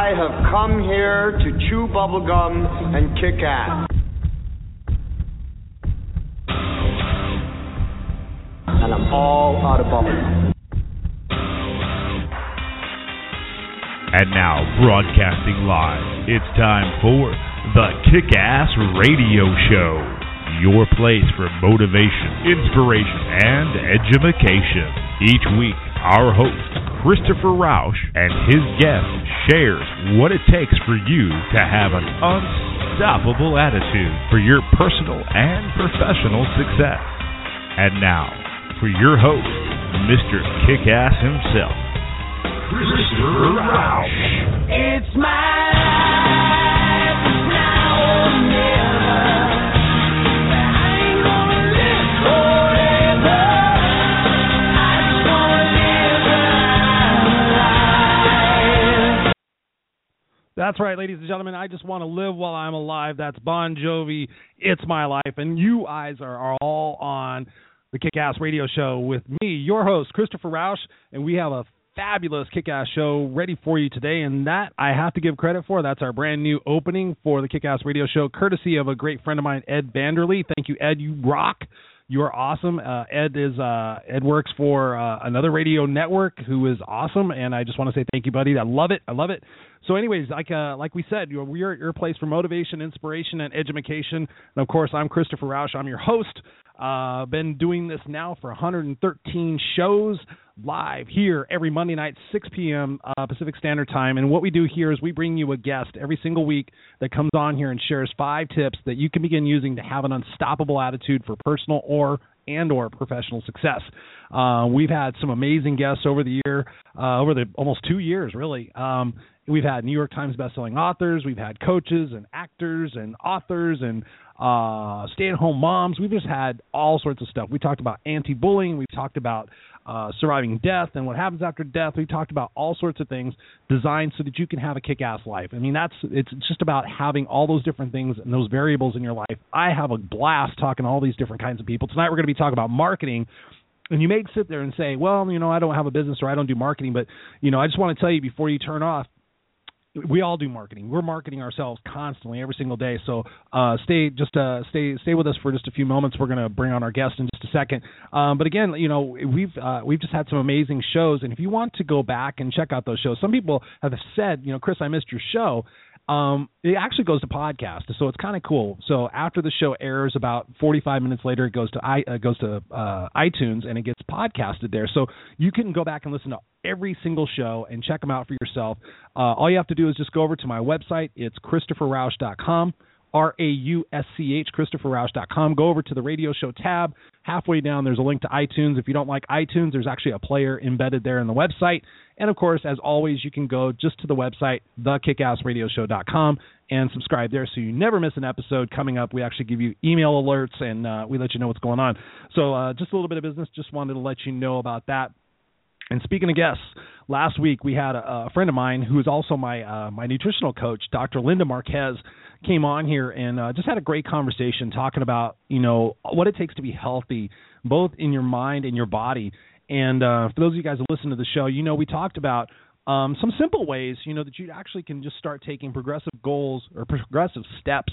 I have come here to chew bubblegum and kick ass. And I'm all out of bubblegum. And now, broadcasting live, it's time for the Kick Ass Radio Show. Your place for motivation, inspiration, and education. Each week, our host, Christopher Rausch, and his guest shares what it takes for you to have an unstoppable attitude for your personal and professional success. And now, for your host, Mr. Kick Ass himself, Christopher Rausch. It's my That's right, ladies and gentlemen. I just want to live while I'm alive. That's Bon Jovi. It's my life, and you eyes are, are all on the Kick Ass Radio Show with me, your host Christopher Rausch, and we have a fabulous Kick Ass show ready for you today. And that I have to give credit for. That's our brand new opening for the Kick Ass Radio Show, courtesy of a great friend of mine, Ed Vanderlee. Thank you, Ed. You rock. You are awesome. Uh, Ed is uh, Ed works for uh, another radio network who is awesome, and I just want to say thank you, buddy. I love it. I love it. So, anyways, like uh, like we said, we are your place for motivation, inspiration, and education. And of course, I'm Christopher Rausch. I'm your host. Uh, been doing this now for 113 shows live here every Monday night, 6 p.m. Uh, Pacific Standard Time. And what we do here is we bring you a guest every single week that comes on here and shares five tips that you can begin using to have an unstoppable attitude for personal or and or professional success. Uh, we've had some amazing guests over the year, uh, over the almost two years, really. Um, we've had New York Times bestselling authors, we've had coaches and actors and authors and uh, stay-at-home moms. We've just had all sorts of stuff. We talked about anti-bullying. We've talked about uh, surviving death and what happens after death. We talked about all sorts of things designed so that you can have a kick-ass life. I mean, that's it's just about having all those different things and those variables in your life. I have a blast talking to all these different kinds of people. Tonight we're going to be talking about marketing. And you may sit there and say, "Well, you know, I don't have a business or I don't do marketing," but you know, I just want to tell you before you turn off we all do marketing. We're marketing ourselves constantly every single day. So uh, stay just uh, stay stay with us for just a few moments. We're going to bring on our guest in just a second. Um, but again, you know we've uh, we've just had some amazing shows, and if you want to go back and check out those shows, some people have said, you know, Chris, I missed your show. Um, it actually goes to podcast, so it's kind of cool. So after the show airs, about 45 minutes later, it goes to i uh, goes to uh, iTunes and it gets podcasted there. So you can go back and listen to every single show and check them out for yourself. Uh, all you have to do is just go over to my website. It's christopherrausch.com. R A U S C H, ChristopherRausch.com. Go over to the radio show tab. Halfway down, there's a link to iTunes. If you don't like iTunes, there's actually a player embedded there in the website. And of course, as always, you can go just to the website, thekickassradioshow.com, and subscribe there so you never miss an episode coming up. We actually give you email alerts and uh, we let you know what's going on. So, uh, just a little bit of business. Just wanted to let you know about that. And speaking of guests, last week we had a, a friend of mine who is also my uh, my nutritional coach, Dr. Linda Marquez, came on here and uh, just had a great conversation talking about you know what it takes to be healthy, both in your mind and your body. And uh, for those of you guys who listen to the show, you know we talked about um, some simple ways, you know, that you actually can just start taking progressive goals or progressive steps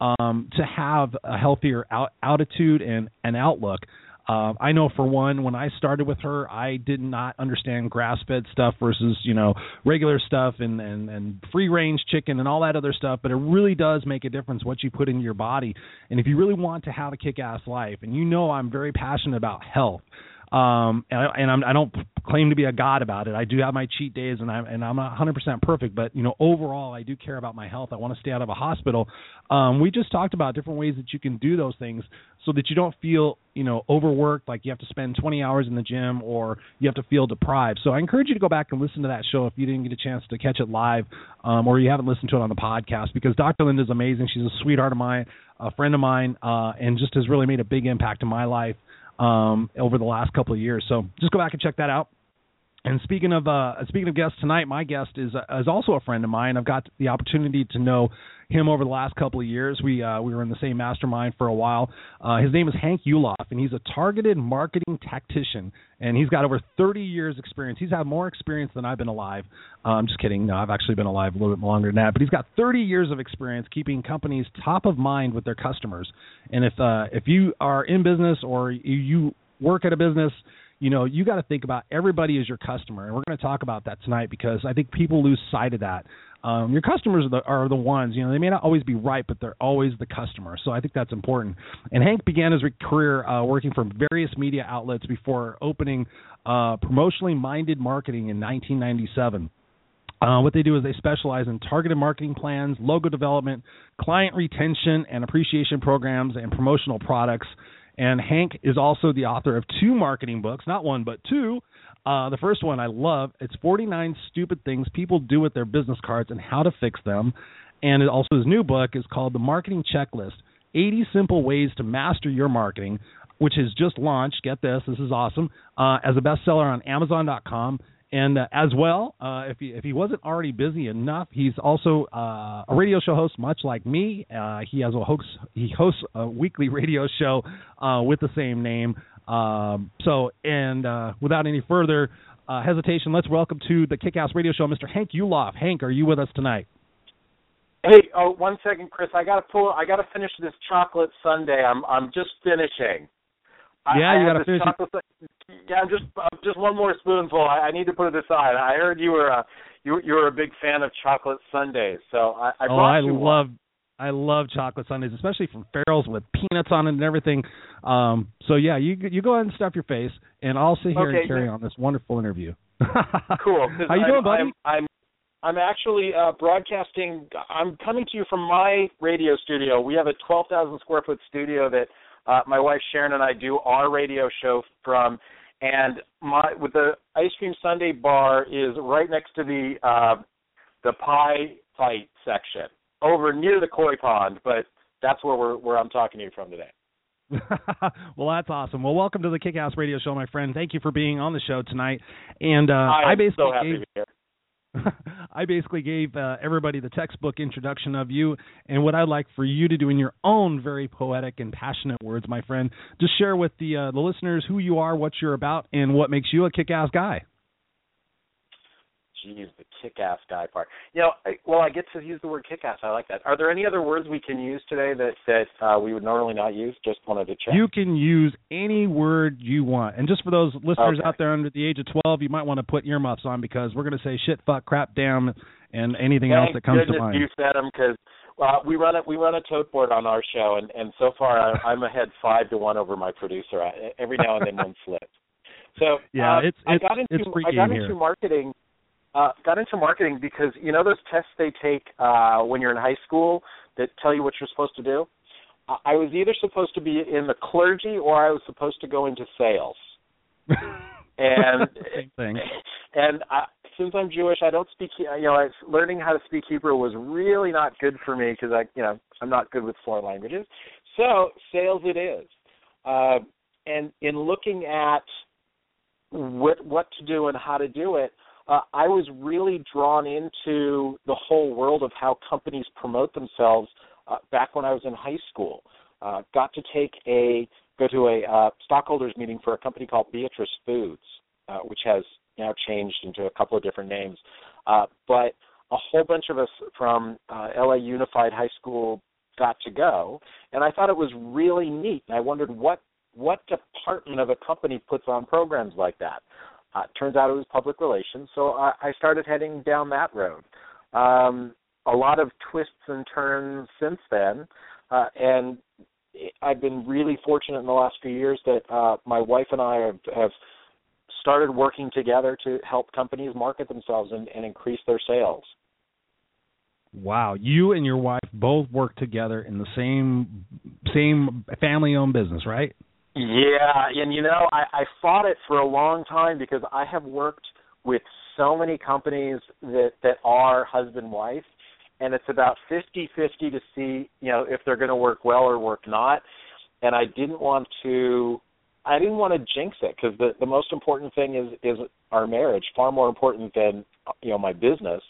um, to have a healthier out- altitude and an outlook. Uh, I know for one, when I started with her, I did not understand grass-fed stuff versus you know regular stuff and and and free-range chicken and all that other stuff. But it really does make a difference what you put into your body. And if you really want to have a kick-ass life, and you know I'm very passionate about health, um, and, I, and I'm, I don't claim to be a god about it. I do have my cheat days, and I'm and I'm not 100% perfect, but you know overall I do care about my health. I want to stay out of a hospital. Um, we just talked about different ways that you can do those things so that you don't feel you know overworked, like you have to spend 20 hours in the gym or you have to feel deprived. So I encourage you to go back and listen to that show if you didn't get a chance to catch it live, um, or you haven't listened to it on the podcast because Dr. Linda's amazing. She's a sweetheart of mine, a friend of mine, uh, and just has really made a big impact in my life um, over the last couple of years. So just go back and check that out. And speaking of uh, speaking of guests tonight, my guest is uh, is also a friend of mine. I've got the opportunity to know him over the last couple of years. We uh, we were in the same mastermind for a while. Uh, his name is Hank Yuloff, and he's a targeted marketing tactician, and he's got over 30 years experience. He's had more experience than I've been alive. Uh, I'm just kidding. No, I've actually been alive a little bit longer than that, but he's got 30 years of experience keeping companies top of mind with their customers. And if uh, if you are in business or you, work at a business you know, you got to think about everybody as your customer, and we're going to talk about that tonight because I think people lose sight of that. Um, your customers are the, are the ones, you know, they may not always be right, but they're always the customer. So I think that's important. And Hank began his career uh, working for various media outlets before opening uh, promotionally minded marketing in 1997. Uh, what they do is they specialize in targeted marketing plans, logo development, client retention, and appreciation programs and promotional products. And Hank is also the author of two marketing books, not one, but two. Uh, the first one I love. It's 49 Stupid Things People Do with Their Business Cards and How to Fix Them. And it also his new book is called The Marketing Checklist 80 Simple Ways to Master Your Marketing, which has just launched. Get this, this is awesome, uh, as a bestseller on Amazon.com. And uh, as well, uh, if he if he wasn't already busy enough, he's also uh, a radio show host, much like me. Uh, he has a host he hosts a weekly radio show uh, with the same name. Um, so, and uh, without any further hesitation, let's welcome to the Kickass Radio Show, Mr. Hank Yuloff. Hank, are you with us tonight? Hey, oh, one second, Chris. I gotta pull. I gotta finish this chocolate sundae. I'm I'm just finishing. Yeah, I, you gotta finish. Chocolate, yeah, just uh, just one more spoonful. I, I need to put it aside. I heard you were a you you were a big fan of chocolate sundaes, so I, I oh, I love one. I love chocolate sundaes, especially from Farrell's with peanuts on it and everything. Um, so yeah, you you go ahead and stuff your face, and I'll sit here Okay, and carry yeah. on this wonderful interview. cool. How you I'm, doing, buddy? I'm I'm, I'm actually uh, broadcasting. I'm coming to you from my radio studio. We have a 12,000 square foot studio that uh, my wife Sharon and I do our radio show from, and my with the ice cream sundae bar is right next to the uh, the pie fight section, over near the koi pond. But that's where we're where I'm talking to you from today. well, that's awesome. Well, welcome to the Kick Kickass Radio Show, my friend. Thank you for being on the show tonight. And uh, I I basically so happy gave to be here. I basically gave uh, everybody the textbook introduction of you and what I'd like for you to do in your own very poetic and passionate words, my friend. Just share with the uh, the listeners who you are, what you're about, and what makes you a kick-ass guy. Geez, the kick-ass guy part. You know, I, well, I get to use the word kick-ass. I like that. Are there any other words we can use today that that uh, we would normally not use? Just wanted to check. You can use any word you want. And just for those listeners Okay. out there under the age of 12, you might want to put earmuffs on because we're going to say shit, fuck, crap, damn, and anything else that comes to mind. you said them because uh, we run a we run a tote board on our show, and and so far I, I'm ahead five to one over my producer. I, every now and then one slips. So Yeah, uh, it's- I it's- got into it's I got here. into marketing. Uh, got into marketing because you know those tests they take uh, when you're in high school that tell you what you're supposed to do. I I was either supposed to be in the clergy or I was supposed to go into sales. And Same thing. and I, since I'm Jewish, I don't speak. You know, I, learning how to speak Hebrew was really not good for me because I, you know, I'm not good with foreign languages. So sales it is. Uh, and in looking at what what to do and how to do it, uh, I was really drawn into the whole world of how companies promote themselves. Uh, back when I was in high school, uh, got to take a go to a uh, stockholders meeting for a company called Beatrice Foods, uh, which has now changed into a couple of different names. Uh, but a whole bunch of us from uh, LA Unified High School got to go, and I thought it was really neat. And I wondered what what department of a company puts on programs like that. Uh, turns out it was public relations, so I, I started heading down that road. Um, a lot of twists and turns since then, uh, and I've been really fortunate in the last few years that uh, my wife and I have, have started working together to help companies market themselves and, and increase their sales. Wow, you and your wife both work together in the same same family-owned business, right? Yeah, and you know, I, I fought it for a long time because I have worked with so many companies that that are husband wife, and it's about fifty fifty to see you know if they're going to work well or work not. And I didn't want to, I didn't want to jinx it because the the most important thing is is our marriage, far more important than you know my business.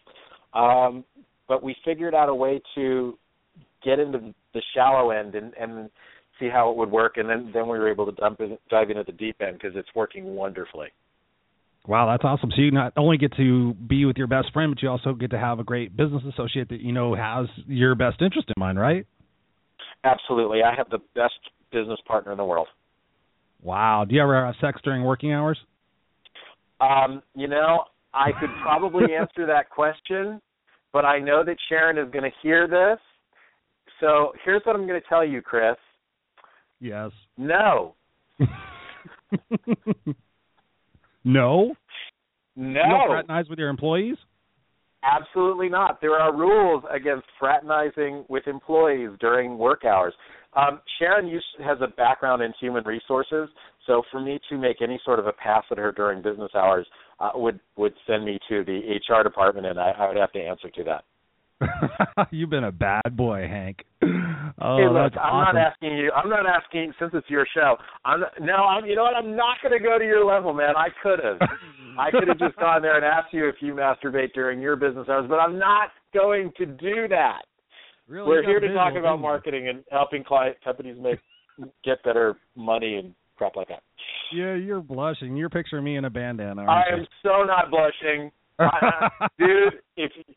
Um, but we figured out a way to get into the shallow end and and see how it would work, and then then we were able to dump in, dive in at the deep end because it's working wonderfully. Wow, that's awesome. So you not only get to be with your best friend, but you also get to have a great business associate that you know has your best interest in mind, right? Absolutely, I have the best business partner in the world. Wow. Do you ever have sex during working hours? Um, you know, I could probably answer that question, but I know that Sharon is going to hear this. So here's what I'm going to tell you, Chris. Yes. No. no. No. You don't fraternize with your employees? Absolutely not. There are rules against fraternizing with employees during work hours. Um, Sharon has a background in human resources, so for me to make any sort of a pass at her during business hours uh, would would send me to the HR department, and I, I would have to answer to that. You've been a bad boy, Hank. Oh, hey, look, I'm awesome. not asking you. I'm not asking since it's your show. I'm not, no. I'm. You know what? I'm not going to go to your level, man. I could have. I could have just gone there and asked you if you masturbate during your business hours, but I'm not going to do that. Really, We're here to talk about marketing and helping client companies make get better money and crap like that. Yeah, you're blushing. You're picturing me in a bandana. I am so not blushing, I, dude. If you,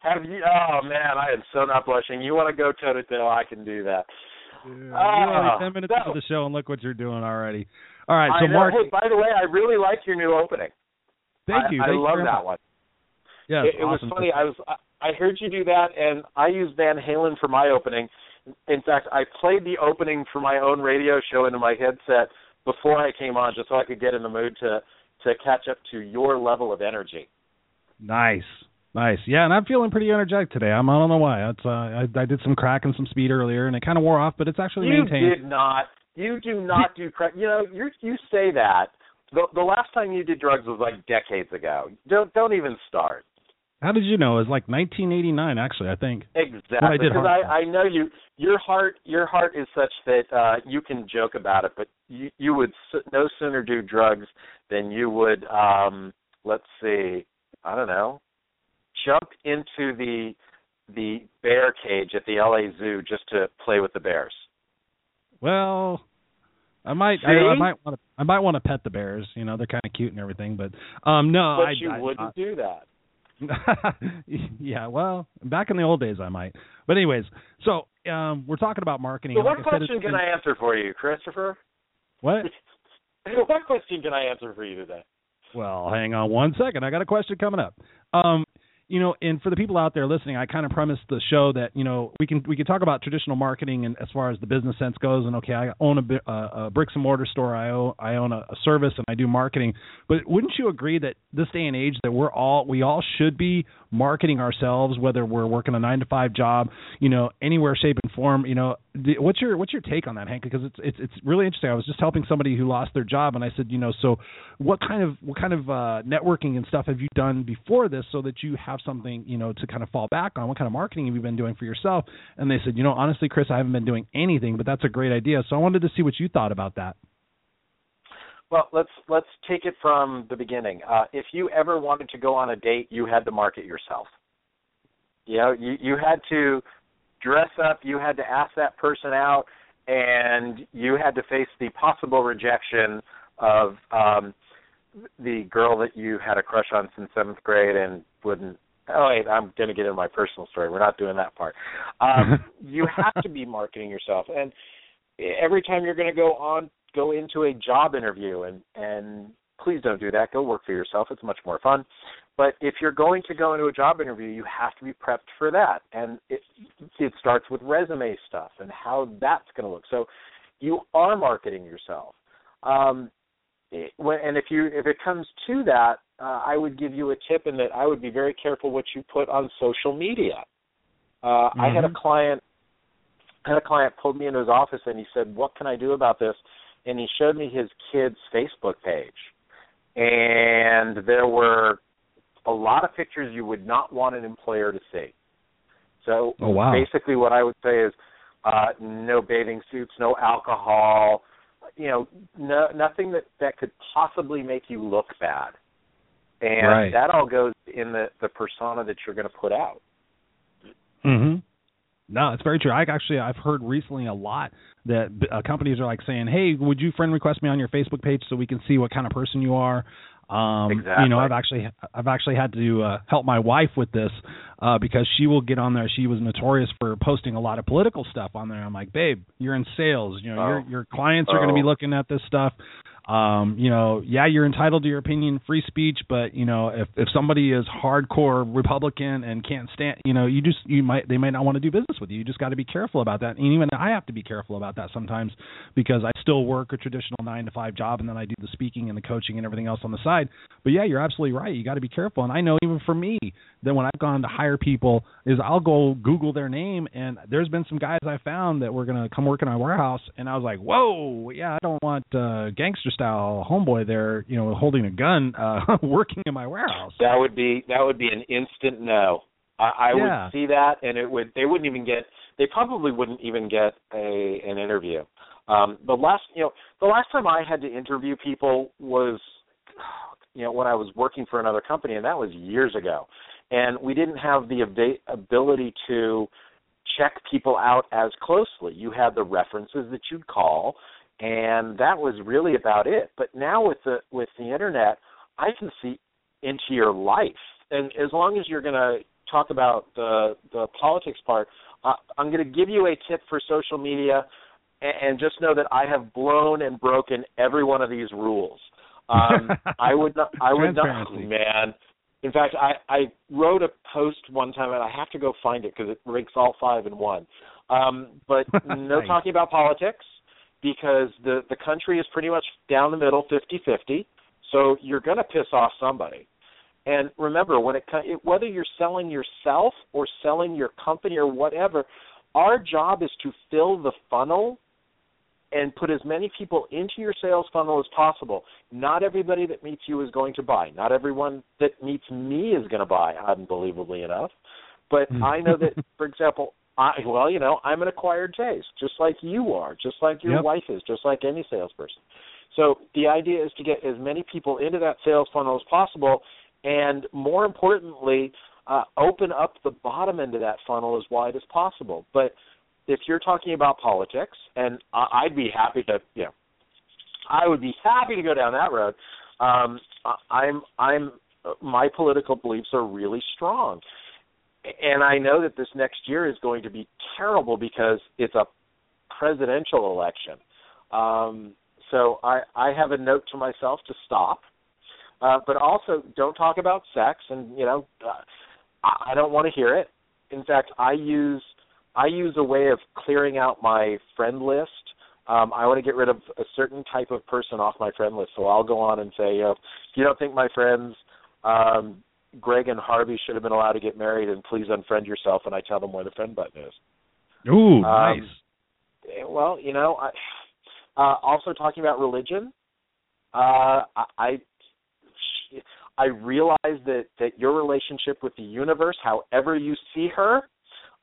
have you, oh man, I am so not blushing. You want to go toe to toe? I can do that. you? Dude, Ah, you're already ten minutes no. into the show, and look what you're doing already. All right, so. Mark, Hey, by the way, I really like your new opening. thank you. I Thank you love very that one. Yes, it, it was funny. I was I, I heard you do that, and I used Van Halen for my opening. In fact, I played the opening for my own radio show into my headset before I came on, just so I could get in the mood to to catch up to your level of energy. Nice, nice. Yeah, and I'm feeling pretty energetic today. I'm I don't know why. It's uh, I, I did some crack and some speed earlier, and it kind of wore off, but it's actually You maintained. did not. You do not do crack. You know, you you say that. The the last time you did drugs was like decades ago. Don't don't even start. How did you know? It was like 1989, actually. I think. Exactly. I because I, I know you. Your heart, your heart is such that uh, you can joke about it, but you, you would no sooner do drugs than you would. Um, let's see. I don't know. Jump into the the bear cage at the LA Zoo just to play with the bears. Well, I might. I, I might want to. I might want to pet the bears. You know, they're kind of cute and everything. But um, no, But I. you I, wouldn't do that. yeah, well, back in the old days, I might. But anyways, so um, we're talking about marketing. So Like what I said, question it's can I answer for you, Christopher? What? what question can I answer for you today? Well, hang on one second. I got a question coming up. Um, you know, and for the people out there listening, I kind of premised the show that you know we can we can talk about traditional marketing and as far as the business sense goes. And okay, I own a, bi- uh, a bricks and mortar store. I own I own a, a service and I do marketing. But wouldn't you agree that this day and age that we're all we all should be marketing ourselves, whether we're working a nine to five job, you know, anywhere, shape, and form. You know, what's your what's your take on that, Hank? Because it's it's it's really interesting. I was just helping somebody who lost their job, and I said, you know, so what kind of what kind of uh, networking and stuff have you done before this, so that you have something, you know, to kind of fall back on? What kind of marketing have you been doing for yourself? And they said, you know, honestly, Chris, I haven't been doing anything, but that's a great idea. So I wanted to see what you thought about that. Well, let's let's take it from the beginning. Uh, if you ever wanted to go on a date, you had to market yourself. You know, you you had to dress up, you had to ask that person out, and you had to face the possible rejection of um, the girl that you had a crush on since seventh grade and wouldn't. Oh wait, I'm going to get into my personal story. We're not doing that part. Um, you have to be marketing yourself, and every time you're going to go on go into a job interview and and please don't do that. Go work for yourself. It's much more fun. But if you're going to go into a job interview you have to be prepped for that. And it it starts with resume stuff and how that's going to look. So you are marketing yourself. Um it- when, and if you if it comes to that uh, i would give you a tip in that i would be very careful what you put on social media. Uh i had a Mhm. client I had a client pulled me into his office and he said, "What can I do about this?" And he showed me his kid's Facebook page, and there were a lot of pictures you would not want an employer to see. So Oh, wow. basically, what I would say is, uh, no bathing suits, no alcohol, you know, no, nothing that that could possibly make you look bad, and Right. that all goes in the the persona that you're going to put out. Mm-hmm. No, it's very true. I actually I've heard recently a lot that uh, companies are like saying, "Hey, would you friend request me on your Facebook page so we can see what kind of person you are?" Um, Exactly. You know, I've actually I've actually had to uh, help my wife with this uh, because she will get on there. She was notorious for posting a lot of political stuff on there. I'm like, babe, you're in sales. You know, Oh. your your clients are going to be Oh. looking at this stuff. Um, you know, yeah, you're entitled to your opinion, free speech, but you know, if if somebody is hardcore Republican and can't stand, you know, you just you might they might not want to do business with you. You just got to be careful about that. And even I have to be careful about that sometimes because I still work a traditional 9 to 5 job and then I do the speaking and the coaching and everything else on the side. But yeah, you're absolutely right. You got to be careful. And I know even for me that when I've gone to hire people is I'll go Google their name and there's been some guys I found that were going to come work in my warehouse and I was like, "Whoa, yeah, I don't want uh gangster style homeboy there, you know, holding a gun uh working in my warehouse." That would be that would be an instant no. I, I Yeah. would see that, and it would they wouldn't even get they probably wouldn't even get a an interview. Um, the last you know the last time I had to interview people was you know when I was working for another company, and that was years ago, and we didn't have the ava- ability to check people out as closely. You had the references that you'd call, and that was really about it. But now with the with the internet, I can see into your life, and as long as you're going to talk about the the politics part, uh, I'm going to give you a tip for social media, and, and just know that I have blown and broken every one of these rules. Um, I would not. I would not. Man, in fact, I I wrote a post one time, and I have to go find it because it ranks all five in one. Um, but no Nice. talking about politics because the the country is pretty much down the middle, fifty-fifty. So you're going to piss off somebody. And remember, when it whether you're selling yourself or selling your company or whatever, our job is to fill the funnel and put as many people into your sales funnel as possible. Not everybody that meets you is going to buy. Not everyone that meets me is going to buy, unbelievably enough. But Hmm. I know that, for example, I well, you know, I'm an acquired taste, just like you are, just like your Yep. wife is, just like any salesperson. So the idea is to get as many people into that sales funnel as possible, and more importantly, uh, open up the bottom end of that funnel as wide as possible. But if you're talking about politics, and I'd be happy to, you know, I would be happy to go down that road. Um, I- I'm, I'm, my political beliefs are really strong, and I know that this next year is going to be terrible because it's a presidential election. Um, so I, I have a note to myself to stop, uh, but also don't talk about sex, and you know, uh, I I don't want to hear it. In fact, I use I use a way of clearing out my friend list. Um, I want to get rid of a certain type of person off my friend list. So I'll go on and say, you know, if you don't think my friends um, Greg and Harvey should have been allowed to get married, and please unfriend yourself. And I tell them where the friend button is. Ooh, Um, nice. Eh, Well, you know, I, uh, also talking about religion, uh, I, I I realize that that your relationship with the universe, however you see her,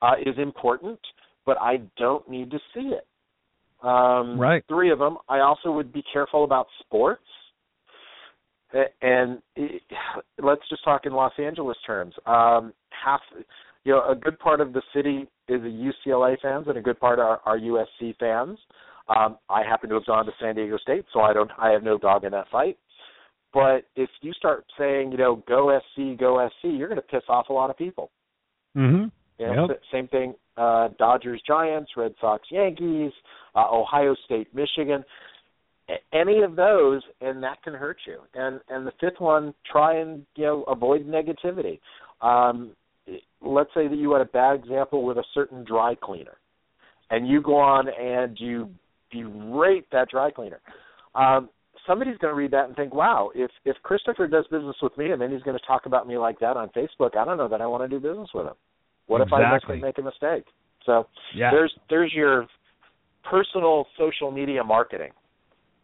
uh, is important, but I don't need to see it. Um, Right. Three of them. I also would be careful about sports. And it, let's just talk in Los Angeles terms. Um, half, you know, a good part of the city is a UCLA fans, and a good part are, are USC fans. Um, I happen to have gone to San Diego State, so I don't. I have no dog in that fight. But if you start saying, you know, go SC, go SC, you're going to piss off a lot of people. Mm-hmm. You know, Yep. same thing. Uh, Dodgers, Giants, Red Sox, Yankees, uh, Ohio State, Michigan. Any of those, and that can hurt you. And and the fifth one, try and you know avoid negativity. Um, let's say that you had a bad example with a certain dry cleaner, and you go on and you berate that dry cleaner. Um, somebody's going to read that and think, "Wow, if if Christopher does business with me, and then he's going to talk about me like that on Facebook, I don't know that I want to do business with him." What if I Exactly. make, make a mistake? So Yeah. there's there's your personal social media marketing.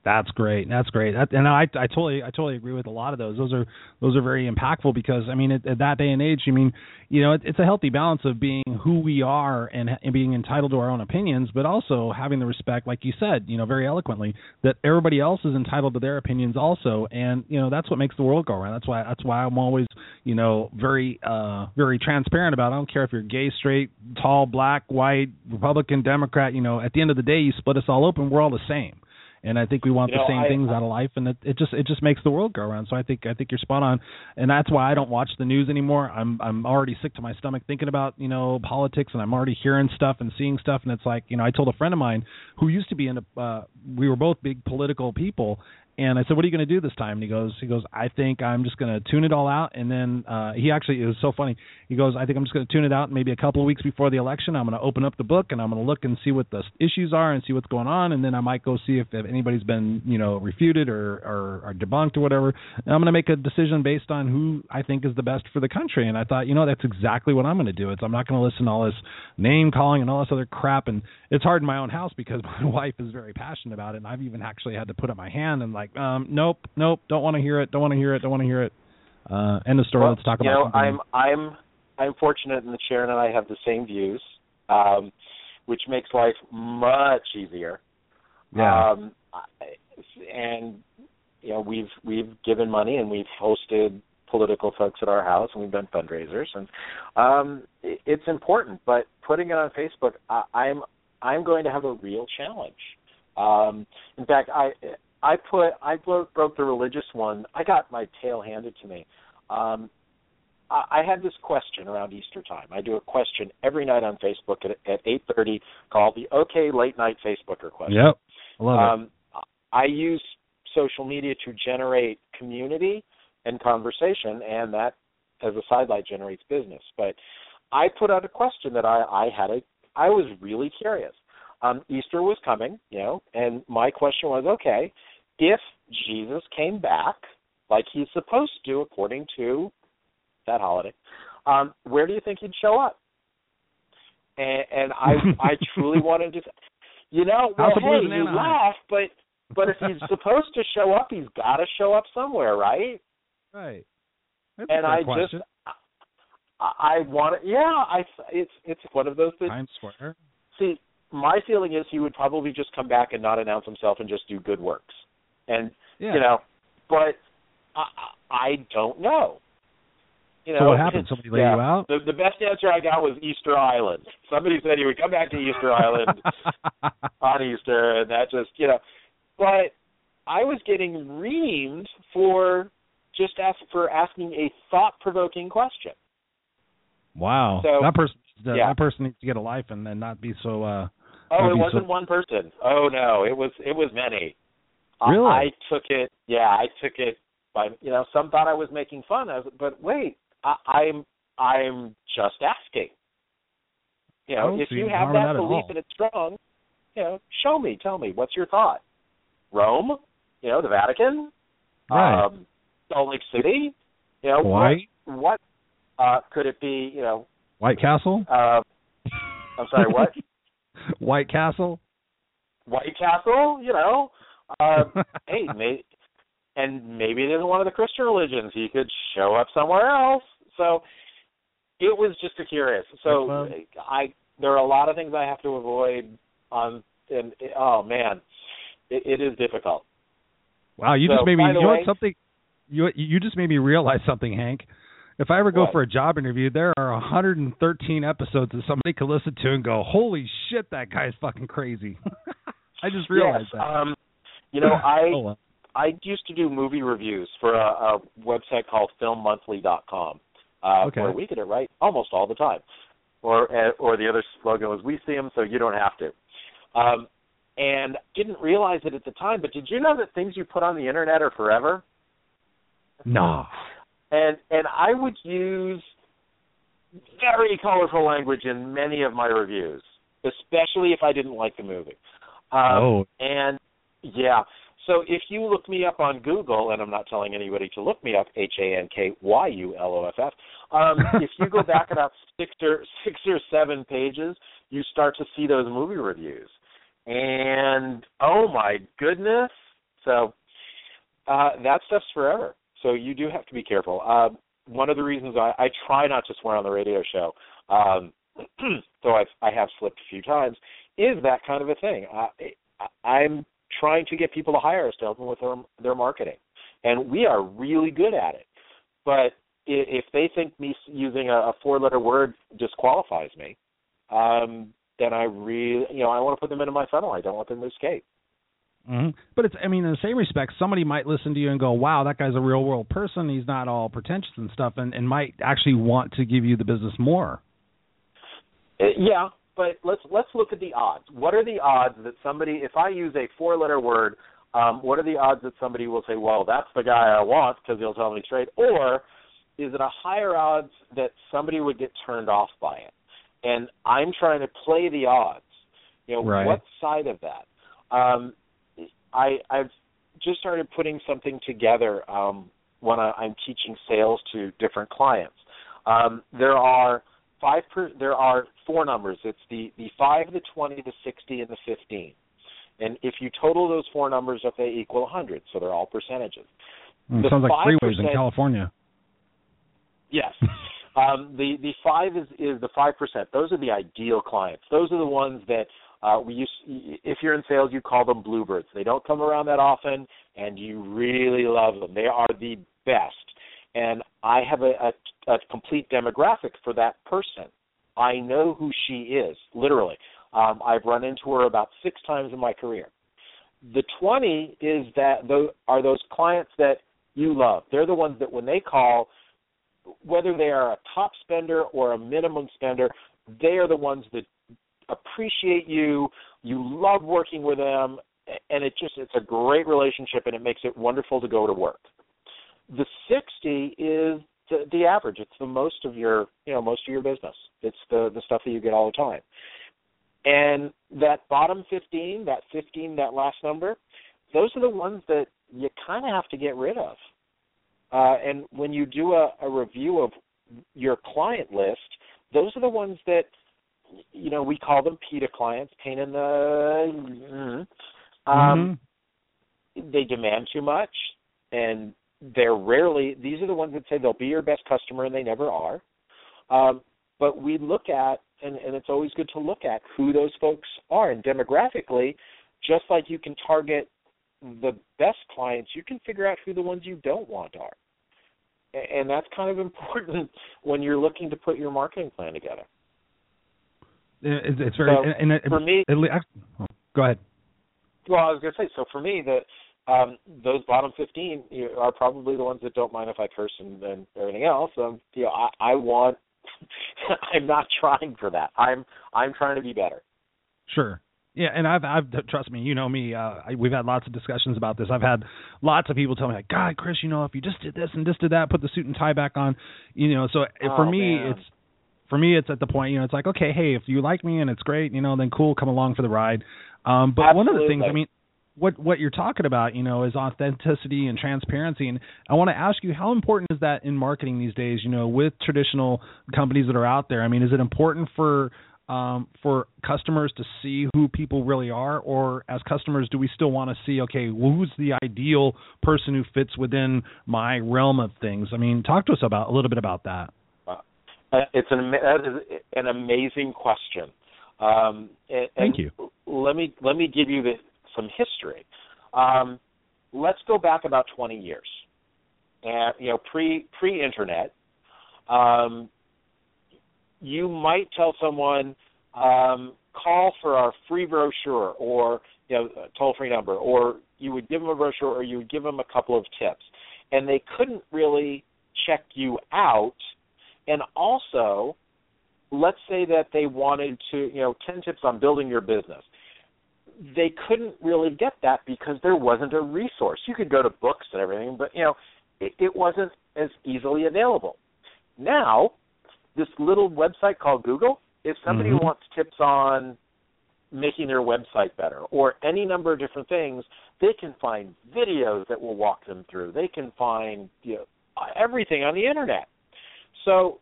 That's great. That's great. That, and I I totally I totally agree with a lot of those. Those are those are very impactful because I mean at, at that day and age, I mean you know it, it's a healthy balance of being who we are and, and being entitled to our own opinions, but also having the respect, like you said, you know very eloquently, that everybody else is entitled to their opinions also, and you know that's what makes the world go around. That's why that's why I'm always you know very uh very transparent about. It. I don't care if you're gay, straight, tall, black, white, Republican, Democrat. You know at the end of the day, you split us all open, we're all the same and I think we want you know, the same I, things out of life, and it, it just it just makes the world go around. So I think I think you're spot on, and that's why I don't watch the news anymore. I'm I'm already sick to my stomach thinking about you know politics, and I'm already hearing stuff and seeing stuff, and it's like you know I told a friend of mine who used to be in a uh, we were both big political people, and I said, "What are you going to do this time?" And he goes, "He goes, I think I'm just going to tune it all out." And then uh, he actually it was so funny. He goes, "I think I'm just going to tune it out. And maybe a couple of weeks before the election, I'm going to open up the book and I'm going to look and see what the issues are and see what's going on. And then I might go see if, if anybody's been you know refuted or, or or debunked or whatever. And I'm going to make a decision based on who I think is the best for the country." And I thought, you know, that's exactly what I'm going to do. It's I'm not going to listen to all this name calling and all this other crap. And it's hard in my own house because my wife is very passionate about it, and I've even actually had to put up my hand and like, um, nope nope, don't want to hear it, don't want to hear it, don't want to hear it. Uh, end of story. Well, Let's talk you about know, something. I'm I'm I'm fortunate, and Sharon and I have the same views, um, which makes life much easier. Yeah. Um, and you know, we've we've given money and we've hosted political folks at our house, and we've done fundraisers, and um, it's important. But putting it on Facebook, I, I'm I'm going to have a real challenge. Um, in fact, I I put I broke, broke the religious one. I got my tail handed to me. Um, I, I had this question around Easter time. I do a question every night on Facebook at, at eight thirty called the OK Late Night Facebooker question. Yep. I love Um, I use social media to generate community and conversation, and that, as a sidelight, generates business. But I put out a question that I, I had a I was really curious. Um, Easter was coming, you know, and my question was, okay, if Jesus came back like he's supposed to according to that holiday, um, where do you think he'd show up? And, and I I truly wanted to, you know, well, House of Blues hey, you laugh, but but if he's supposed to show up, he's got to show up somewhere, right? Right. That's and I question. just I, I want it. Yeah, I it's it's one of those things. Times Square. See, my feeling is he would probably just come back and not announce himself and just do good works, and Yeah. you know, but I I don't know. You know, so what happened? Somebody laid yeah. you out? The the best answer I got was Easter Island. Somebody said he would come back to Easter Island on Easter, and that just you know. But I was getting reamed for just ask for asking a thought provoking question. wow. So- that person. That, yeah. that person needs to get a life and, and not be so. uh Oh, it wasn't so- one person. Oh no, it was it was many. I- Really? I, took it. Yeah, I took it by you know some thought I was making fun of, but wait, I, I'm I'm just asking. You know, if you have that that belief and it's strong, you know, show me, tell me, what's your thought? Rome, you know, the Vatican, Right. um, Salt Lake City, you know, Hawaii? what, what uh, could it be? You know, White Castle. uh, I'm sorry, what? White Castle. White Castle, you know. Uh, hey, may, and maybe it isn't one of the Christian religions. He could show up somewhere else. So it was just a curious. So I there are a lot of things I have to avoid on and oh man, it, it is difficult. Wow, you So, just made me. You know way- Something. You you just made me realize something, Hank. If I ever go What? for a job interview, there are 113 episodes that somebody could listen to and go, "Holy shit, that guy's fucking crazy." I just realized yes, that. um, you know I oh. I used to do movie reviews for a, a website called FilmMonthly.com, uh, Okay. where we get it right almost all the time. Or uh, or the other slogan was "We see them, so you don't have to." Um, and didn't realize it at the time, but did you know that things you put on the internet are forever? no. And and I would use very colorful language in many of my reviews, especially if I didn't like the movie. Um, oh, and yeah, so if you look me up on Google, and I'm not telling anybody to look me up, H A N K Y U L O F F. Um, if you go back about six or six or seven pages, you start to see those movie reviews, and oh my goodness, So uh, that stuff's forever. So you do have to be careful. Uh, one of the reasons I, I try not to swear on the radio show, um, though I've, I have slipped a few times, is that kind of a thing. I, I'm trying to get people to hire us to help them with their, their marketing, and we are really good at it. But if they think me using a, a four-letter word disqualifies me, um, then I really, you know, I want to put them into my funnel. I don't want them to escape. Mm-hmm. But it's, I mean, in the same respect, somebody might listen to you and go, "Wow, that guy's a real world person. He's not all pretentious and stuff," and, and might actually want to give you the business more. Uh, yeah, but let's let's look at the odds. What are the odds that somebody, if I use a four-letter word, um, what are the odds that somebody will say, "Well, that's the guy I want" because he'll tell me straight, or is it a higher odds that somebody would get turned off by it? And I'm trying to play the odds. You know, right. what side of that? Um, I I've just started putting something together um, when I, I'm teaching sales to different clients. Um, there are five per, there are four numbers. It's the the five, the twenty, the sixty, and the fifteen. And if you total those four numbers up, they equal 100. So they're all percentages. Mm, sounds like 5% freeways in California. Yes. Um, the the five is is the five percent. Those are the ideal clients. Those are the ones that uh, we use. If you're in sales, you call them bluebirds. They don't come around that often, and you really love them. They are the best. And I have a, a, a complete demographic for that person. I know who she is, literally. Um, I've run into her about six times in my career. The 20 is that those, are those clients that you love. They're the ones that when they call, whether they are a top spender or a minimum spender, they are the ones that appreciate you. You love working with them, and it just it's a great relationship, and it makes it wonderful to go to work. The 60 is the, the average. It's the most of your you know most of your business. It's the the stuff that you get all the time. And that bottom 15, that 15, that last number, those are the ones that you kind of have to get rid of. Uh, and when you do a, a review of your client list, those are the ones that you know we call them PITA clients, pain in the. Um, mm-hmm. They demand too much, and they're rarely. These are the ones that say they'll be your best customer, and they never are. Um, but we look at, and, and it's always good to look at who those folks are, and demographically, just like you can target the best clients, you can figure out who the ones you don't want are. And that's kind of important when you're looking to put your marketing plan together. It's, very So, and, and, for me- it, oh, go ahead. Well, I was going to say, so for me, the um, those bottom 15 you know, are probably the ones that don't mind if I curse and, and everything else. Um, you know, I, I want. I'm not trying for that. I'm I'm trying to be better. Sure. Yeah, and I've I've trust me, you know me. Uh, I, we've had lots of discussions about this. I've had lots of people tell me, like, God, Chris, you know, if you just did this and just did that, put the suit and tie back on, you know. So for Oh, me, man. it's for me, it's at the point, you know, it's like, okay, hey, if you like me and it's great, you know, then cool, come along for the ride. Um, but one of the things, I mean, what what you're talking about, you know, is authenticity and transparency. And I want to ask you, how important is that in marketing these days? You know, with traditional companies that are out there. I mean, is it important for um, for customers to see who people really are, or as customers, do we still want to see, okay, well, who's the ideal person who fits within my realm of things? I mean, talk to us about a little bit about that. Uh, it's an that is an amazing question. Um, and, Thank you. Let me let me give you the, some history. Um, let's go back about 20 years, and you know, pre pre internet. Um, you might tell someone, um, call for our free brochure or you know, toll free number, or you would give them a brochure or you would give them a couple of tips, and they couldn't really check you out. And also, let's say that they wanted to, you know, 10 tips on building your business. They couldn't really get that because there wasn't a resource. You could go to books and everything, but, you know, it, it wasn't as easily available. Now, this little website called Google, if somebody Mhm. wants tips on making their website better or any number of different things, they can find videos that will walk them through. They can find you know, everything on the internet. So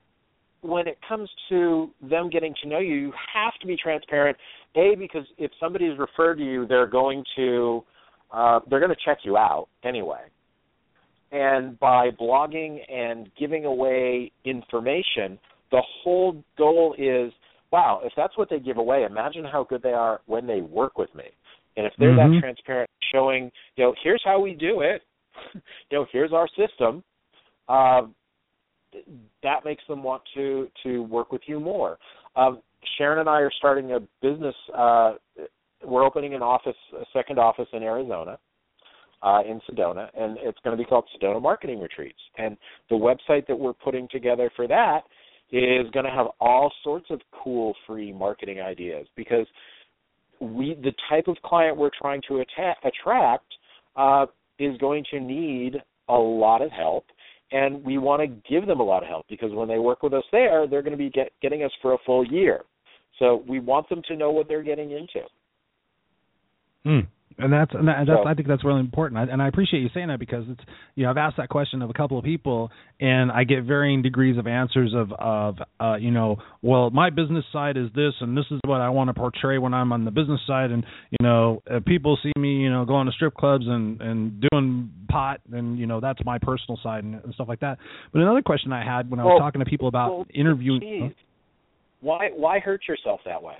when it comes to them getting to know you, you have to be transparent. A because if somebody is referred to you, they're going to uh, they're going to check you out anyway. And by blogging and giving away information, the whole goal is wow, if that's what they give away, imagine how good they are when they work with me. And if they're Mhm. that transparent, showing, you know, here's how we do it, you know, here's our system, um, that makes them want to to work with you more. Um, Sharon and I are starting a business. Uh, we're opening an office, a second office in Arizona, uh, in Sedona, and it's going to be called Sedona Marketing Retreats. And the website that we're putting together for that is going to have all sorts of cool free marketing ideas because we the type of client we're trying to atta- attract uh, is going to need a lot of help and we want to give them a lot of help because when they work with us there they're going to be get, getting us for a full year so we want them to know what they're getting into Mm. And that's and that, that's So- I think that's really important, I, and I appreciate you saying that because it's you know I've asked that question of a couple of people, and I get varying degrees of answers of of uh, you know well my business side is this and this is what I want to portray when I'm on the business side, and you know uh, people see me you know going to strip clubs and and doing pot, and you know that's my personal side and, and stuff like that. But another question I had when I was Well- talking to people about well, interviewing, geez. Why why hurt yourself that way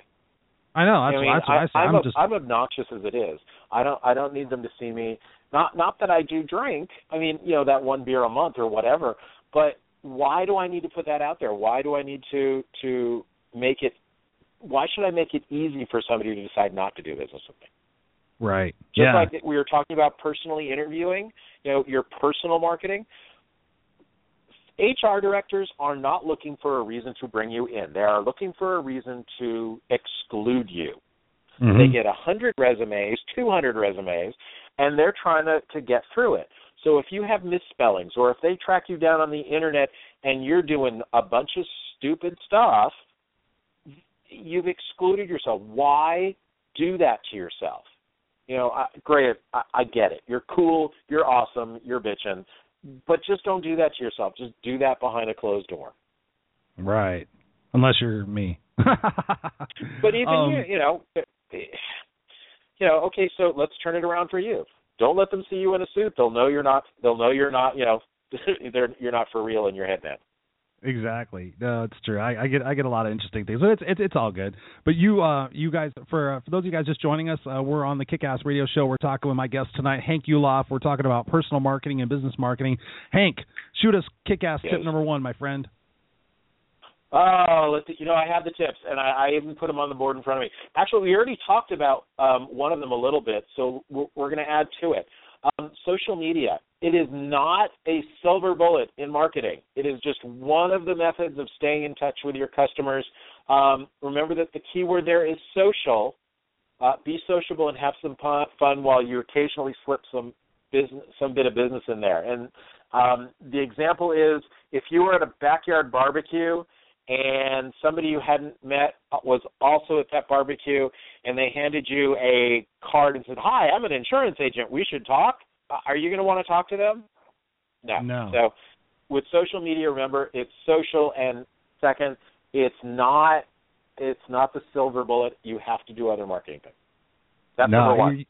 I know that's, I mean, that's what I, say. I'm, I'm just I'm obnoxious as it is. I don't I don't need them to see me. Not not that I do drink. I mean, you know, that one beer a month or whatever. But why do I need to put that out there? Why do I need to to make it? Why should I make it easy for somebody to decide not to do business with me? right. Just yeah. like we were talking about personally interviewing, you know, your personal marketing. HR directors are not looking for a reason to bring you in. They are looking for a reason to exclude you. Mhm. They get a 100 resumes, 200 resumes, and they're trying to, to get through it. So if you have misspellings or if they track you down on the internet and you're doing a bunch of stupid stuff, you've excluded yourself. Why do that to yourself? You know, I, great, I, I get it. You're cool, you're awesome, you're bitching, but just don't do that to yourself. Just do that behind a closed door. Right. Unless you're me. But even Um, you, you know, you know, okay, so let's turn it around for you. Don't let them see you in a suit. They'll know you're not. They'll know you're not. You know, they're you're not for real in your head then. Exactly. No, it's true. I, I get I get a lot of interesting things. So it's it's it's all good. But you uh you guys for uh, for those of you guys just joining us, uh, we're on the Kick Ass Radio Show. We're talking with my guest tonight, Hank Yuloff. We're talking about personal marketing and business marketing. Hank, shoot us kick ass Yes. tip number one, my friend. Oh, let's. You know, I have the tips, and I, I even put them on the board in front of me. Actually, we already talked about um, one of them a little bit, so we're, we're going to add to it. Um, social media. It is not a silver bullet in marketing. It is just one of the methods of staying in touch with your customers. Um, remember that the key word there is social. Uh, be sociable and have some fun while you occasionally slip some business, some bit of business in there. And um, the example is if you were at a backyard barbecue and somebody you hadn't met was also at that barbecue and they handed you a card and said, "Hi, I'm an insurance agent. We should talk." Uh, Are you going to want to talk to them? No. No. So with social media, remember it's social and second, it's not it's not the silver bullet. You have to do other marketing things. That's no, number one.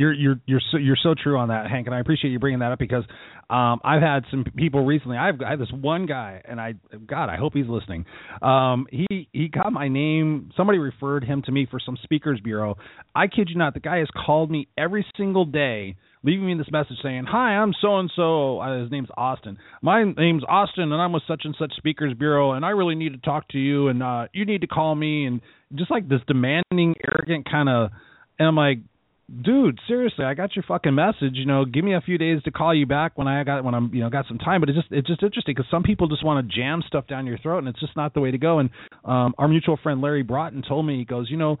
You're- You're you're so you're so true on that, Hank, and I appreciate you bringing that up because um, I've had some people recently. I've I have this one guy, and I God, I hope he's listening. Um, he he got my name. Somebody referred him to me for some speakers bureau. I kid you not, the guy has called me every single day, leaving me this message saying, "Hi, I'm so and so. His name's Austin. My name's Austin, and I'm with such and such speakers bureau, and I really need to talk to you, and uh, you need to call me." And just like this demanding, arrogant kind of, and I'm like dude, seriously, I got your fucking message. You know, give me a few days to call you back when I got when I'm you know got some time. But it's just it's just interesting because some people just want to jam stuff down your throat, and it's just not the way to go. And um, our mutual friend Larry Broughton told me he goes, you know.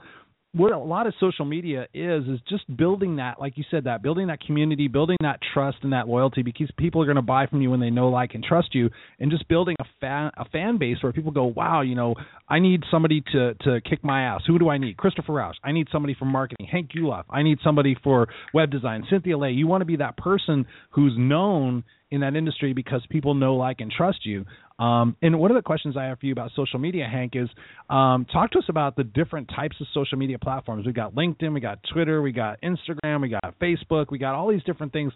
What a lot of social media is is just building that, like you said, that building that community, building that trust and that loyalty, because people are going to buy from you when they know, like, and trust you, and just building a fan a fan base where people go, wow, you know, I need somebody to to kick my ass. Who do I need? Christopher Rausch. I need somebody for marketing. Hank Yuloff. I need somebody for web design. Cynthia Lay. You want to be that person who's known in that industry because people know, like, and trust you. Um, and one of the questions I have for you about social media, Hank, is um, talk to us about the different types of social media platforms. We got LinkedIn, we got Twitter, we got Instagram, we got Facebook, we got all these different things.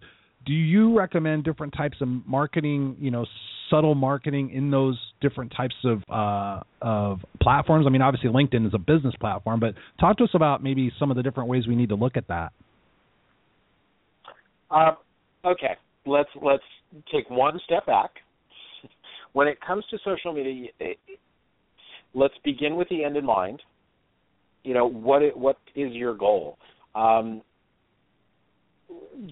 Do you recommend different types of marketing, you know, subtle marketing in those different types of uh, of platforms? I mean, obviously LinkedIn is a business platform, but talk to us about maybe some of the different ways we need to look at that. Um, okay, let's let's take one step back. When it comes to social media, let's begin with the end in mind. You know, what it, what is your goal? Um,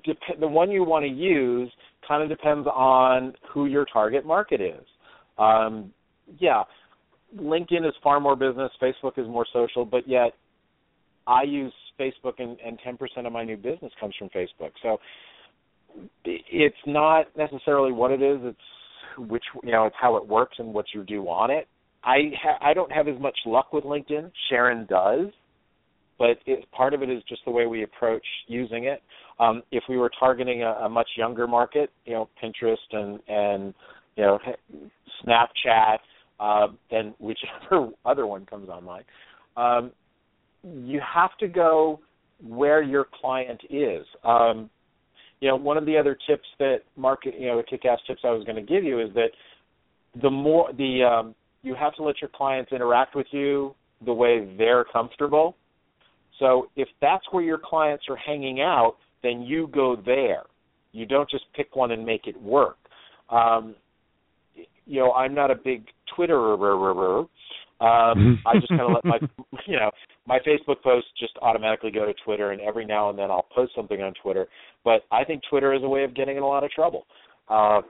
dep- the one you want to use kind of depends on who your target market is. Um, yeah, LinkedIn is far more business. Facebook is more social, but yet I use Facebook, and, and 10% of my new business comes from Facebook. So it's not necessarily what it is; it's which you know, it's how it works and what you do on it. I ha- I don't have as much luck with LinkedIn. Sharon does, but it, part of it is just the way we approach using it. Um, if we were targeting a, a much younger market, you know, Pinterest and and you know, Snapchat, uh, then whichever other one comes online, um, you have to go where your client is. Um, you know, one of the other tips that market, you know, the kick-ass tips I was going to give you is that the more the um, you have to let your clients interact with you the way they're comfortable. So if that's where your clients are hanging out, then you go there. You don't just pick one and make it work. Um, you know, I'm not a big Twitterer. Um, I just kind of let my, you know, my Facebook posts just automatically go to Twitter, and every now and then I'll post something on Twitter. But I think Twitter is a way of getting in a lot of trouble. Uh,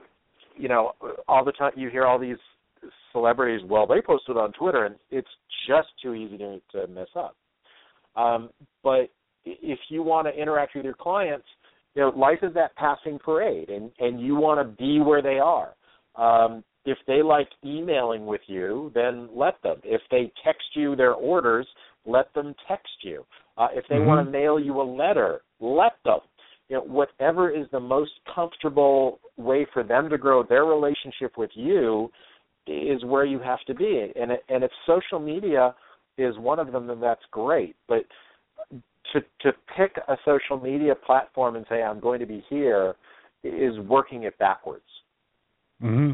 you know, all the time you hear all these celebrities, well, they posted on Twitter, and it's just too easy to, to mess up. Um, but if you want to interact with your clients, you know, life is that passing parade, and and you want to be where they are. Um, if they like emailing with you, then let them. If they text you their orders, let them text you. Uh, if they Mhm. want to mail you a letter, let them. You know, whatever is the most comfortable way for them to grow their relationship with you is where you have to be. And and if social media is one of them, then that's great. But to to pick a social media platform and say I'm going to be here is working it backwards. hmm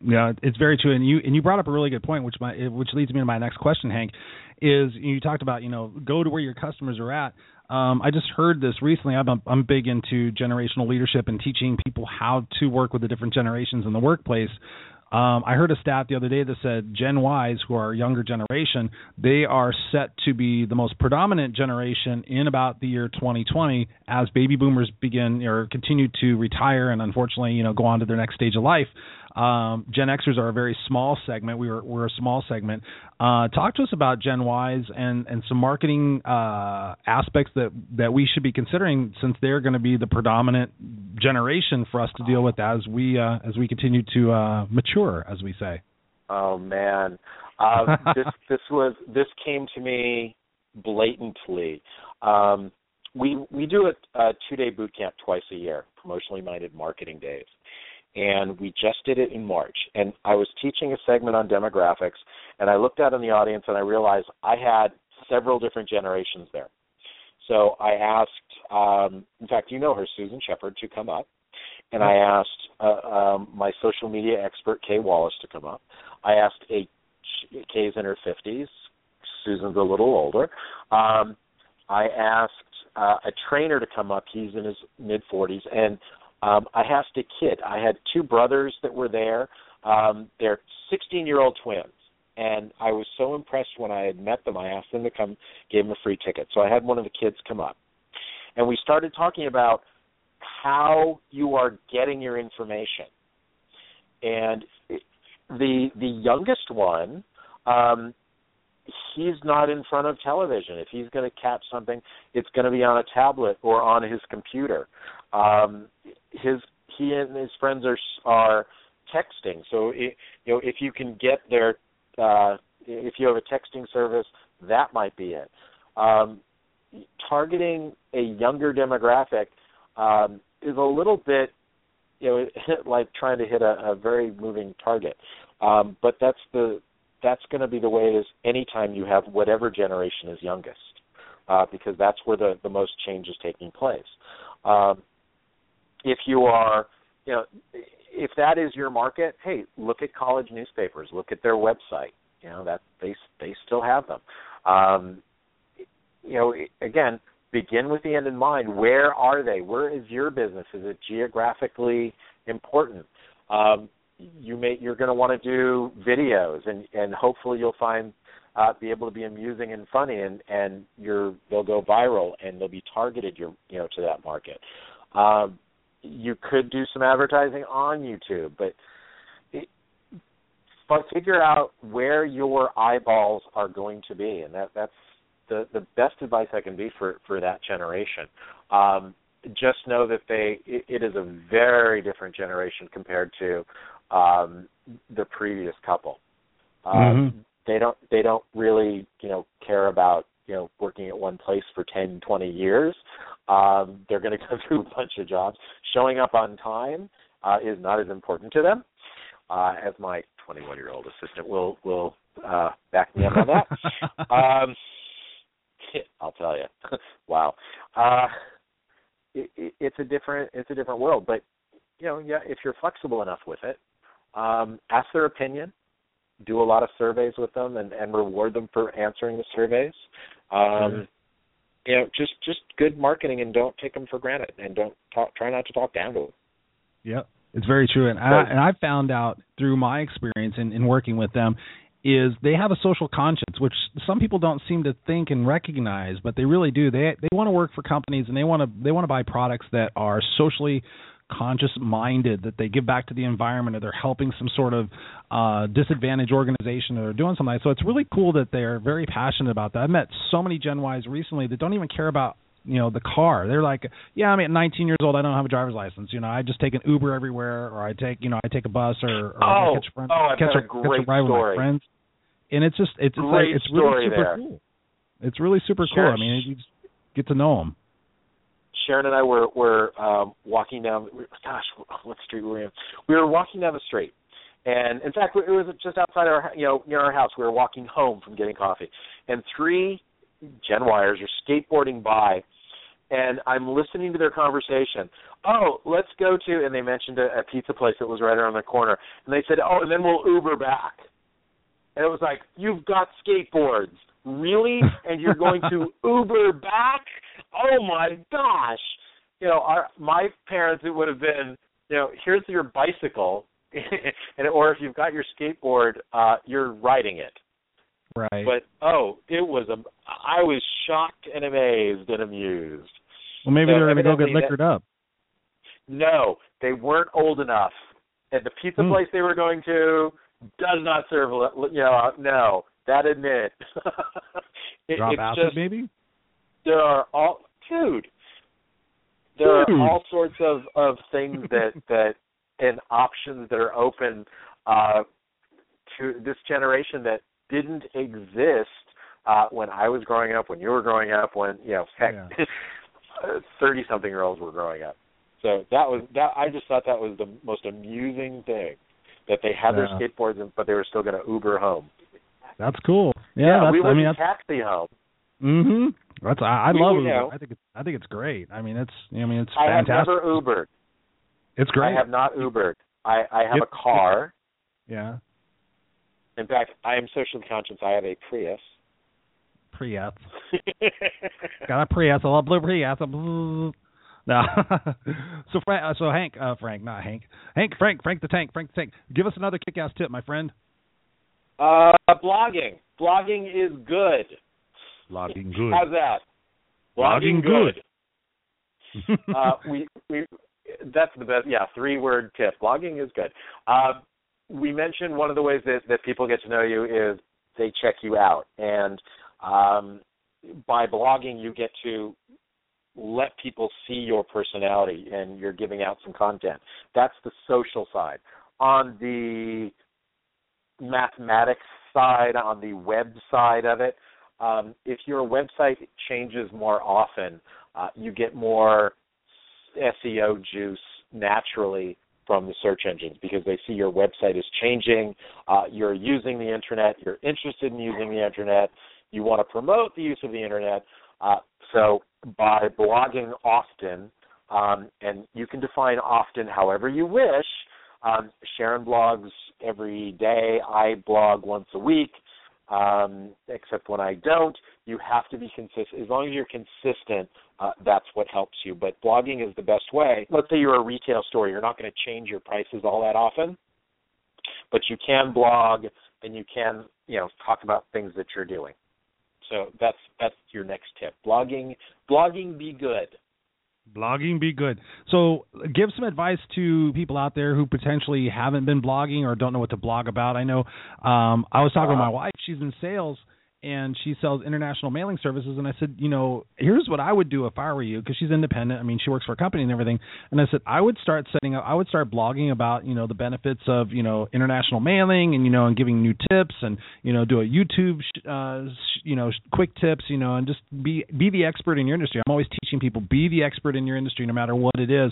Yeah, it's very true, and you and you brought up a really good point, which my which leads me to my next question, Hank. Is you talked about you know go to where your customers are at. Um, I just heard this recently. I'm I'm big into generational leadership and teaching people how to work with the different generations in the workplace. Um, I heard a stat the other day that said Gen Ys, who are a younger generation, they are set to be the most predominant generation in about the year 2020 as baby boomers begin or continue to retire and unfortunately, you know, go on to their next stage of life. Um, Gen Xers are a very small segment. We were we're a small segment. Uh, talk to us about Gen Ys and and some marketing uh, aspects that that we should be considering since they're going to be the predominant generation for us to deal with as we uh, as we continue to uh, mature, as we say. Oh man, uh, this this was this came to me blatantly. Um, we we do a, a two day boot camp twice a year, promotionally minded marketing days, and we just did it in March. And I was teaching a segment on demographics, and I looked out in the audience and I realized I had several different generations there. So I asked, um, in fact, you know her, Susan Shepard, to come up, and I asked uh, um, my social media expert Kay Wallace to come up. I asked a Kay's in her fifties. Susan's a little older. Um, I asked uh, a trainer to come up. He's in his mid forties, and um, I asked a kid. I had two brothers that were there. Um, they're sixteen-year-old twins, and I was so impressed when I had met them. I asked them to come, gave them a free ticket. So I had one of the kids come up, and we started talking about how you are getting your information. And the the youngest one, um, he's not in front of television. If he's going to catch something, it's going to be on a tablet or on his computer. Um, his he and his friends are are texting. So it, you know if you can get their uh, if you have a texting service, that might be it. Um, targeting a younger demographic um, is a little bit you know like trying to hit a, a very moving target. Um, but that's the that's going to be the way it is anytime you have whatever generation is youngest, uh, because that's where the the most change is taking place. Um, if you are, you know, if that is your market, hey, look at college newspapers, look at their website. You know that they they still have them. Um, you know, again, begin with the end in mind. Where are they? Where is your business? Is it geographically important? Um, you may you're going to want to do videos, and and hopefully you'll find uh, be able to be amusing and funny, and and you're they'll go viral and they'll be targeted your you know to that market. Um, you could do some advertising on YouTube, but it, but figure out where your eyeballs are going to be, and that that's the the best advice I can be for for that generation. Um, just know that they it, it is a very different generation compared to um, the previous couple. Um, Mm-hmm. They don't they don't really you know care about you know working at one place for 10, 20 years. Um, they're going to go through a bunch of jobs. Showing up on time uh, is not as important to them, uh, as my 21 year old assistant will will uh, back me up on that. um, I'll tell you. wow. Uh, it, it, it's a different it's a different world, but you know, yeah, if you're flexible enough with it, um, ask their opinion, do a lot of surveys with them, and, and reward them for answering the surveys. Um, You know, just just good marketing, and don't take them for granted, and don't talk, try not to talk down to them. Yep, it's very true, and I, and I found out through my experience in, in working with them is they have a social conscience, which some people don't seem to think and recognize, but they really do. They they want to work for companies and they want to they want to buy products that are socially conscious minded that they give back to the environment or they're helping some sort of uh disadvantaged organization or they're doing something like so it's really cool that they're very passionate about that. I've met so many gen ys recently that don't even care about you know the car. They're like yeah i'm at 19 years old. I don't have a driver's license. You know i just take an uber everywhere or i take you know i take a bus or, or I Oh, catch a friend oh, catch, a, a catch a great ride with my story. friends. And it's just it's, it's like it's really super there. cool. It's really super Sure. cool. I mean you just get to know them Sharon and I were were um, walking down. Gosh, what street were we in? We were walking down the street, and in fact, it was just outside our you know near our house. We were walking home from getting coffee, and three Gen Yers are skateboarding by, and I'm listening to their conversation. Oh, let's go to, and they mentioned a, a pizza place that was right around the corner, and they said, oh, and then we'll Uber back. And it was like, you've got skateboards, really? And you're going to Uber back? Oh my gosh! You know, our my parents it would have been, you know, here's your bicycle, and or if you've got your skateboard, uh, you're riding it. right But oh, it was a. I was shocked and amazed and amused. well maybe so they're going to go get evidently that- liquored up No, they weren't old enough, and the pizza Hmm. place they were going to does not serve. You know, no, that admit. it, drop it's acid just maybe there are all dude. There Dude. are all sorts of of things that that and options that are open uh, to this generation that didn't exist uh, when I was growing up, when you were growing up, when you know, heck, thirty something year olds were growing up. So that was that. I just thought that was the most amusing thing that they had Yeah. their skateboards, and, but they were still going to Uber home. that's cool yeah, that's we i wouldn't mean taxi home. Mhm. That's I, I love Uber. know. I think it's I think it's great. I mean it's I mean it's I have fantastic. never Ubered. it's great. I have not Ubered. I, I have Yep. a car. yeah. In fact, I am socially conscious. I have a Prius. Prius. Got a Prius. I love blue Prius. No. so Frank, uh, so Hank, uh, Frank, not Hank. Hank, Frank, Frank the Tank, Frank the Tank. Give us another kick-ass tip, my friend. Uh, blogging. Blogging is good. Logging good. How's that? Blogging good. uh, we we that's the best. Yeah, three word tip. Blogging is good. Uh, we mentioned one of the ways that that people get to know you is they check you out, and um, by blogging you get to let people see your personality and you're giving out some content. That's the social side. On the mathematics side, on the web side of it, um, if your website changes more often, uh, you get more SEO juice naturally from the search engines because they see your website is changing, uh, you're using the internet, you're interested in using the internet, you want to promote the use of the internet. Uh, so by blogging often, um, and you can define often however you wish. Um, Sharon blogs every day. I blog once a week, um, except when I don't. You have to be consistent. As long as you're consistent, uh, that's what helps you. But blogging is the best way. Let's say you're a retail store. You're not going to change your prices all that often, but you can blog and you can, you know, talk about things that you're doing. So that's that's your next tip. Blogging, blogging, be good. Blogging be good. So, give some advice to people out there who potentially haven't been blogging or don't know what to blog about. I know um, I was talking uh, with my wife; she's in sales, and she sells international mailing services and I said, you know, here's what I would do if I were you because she's independent. I mean, she works for a company and everything. And I said I would start setting up I would start blogging about, you know, the benefits of, you know, international mailing and you know, and giving new tips and, you know, do a YouTube uh, you know, quick tips, you know, and just be be the expert in your industry. I'm always teaching people be the expert in your industry no matter what it is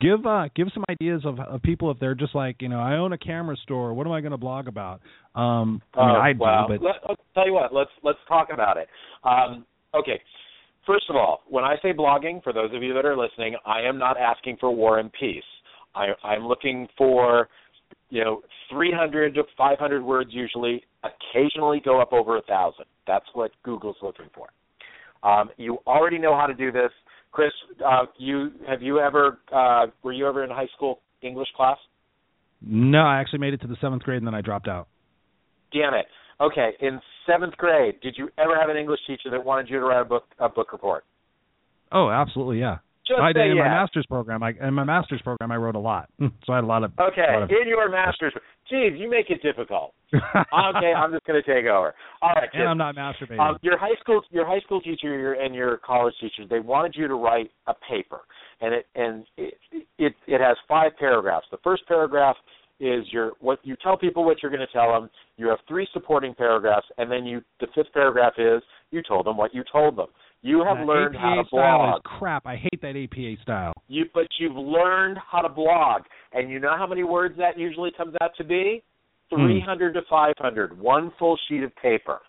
give uh give some ideas of, of people if they're just like you know I own a camera store. What am I going to blog about? Um, I mean, uh, I well, do, but let, let's tell you what. Let's let's talk about it. Um, okay. First of all, when I say blogging, for those of you that are listening, I am not asking for war and peace. I, I'm looking for, you know, 300 to 500 words usually. Occasionally go up over a thousand. That's what Google's looking for. Um, you already know how to do this. Chris, uh, you have you ever uh, were you ever in high school English class? No, I actually made it to the seventh grade and then I dropped out. Damn it. Okay, in seventh grade, did you ever have an English teacher that wanted you to write a book a book report? Oh, absolutely, yeah. Just I did in my master's program. I in my master's program I wrote a lot, so I had a lot of. Okay, lot of, in your master's. Geez, you make it difficult. okay, I'm just going to take over. All right, and. I'm not masturbating. Um, your high school, your high school teacher your, and your college teachers, they wanted you to write a paper, and it and it it, it has five paragraphs. The first paragraph is your what you tell people what you're going to tell them. You have three supporting paragraphs, and then you the fifth paragraph is you told them what you told them. You have that learned APA how to blog. is crap. I hate that APA style. You but you've learned how to blog, and you know how many words that usually comes out to be? Hmm. Three hundred to five hundred, one full sheet of paper.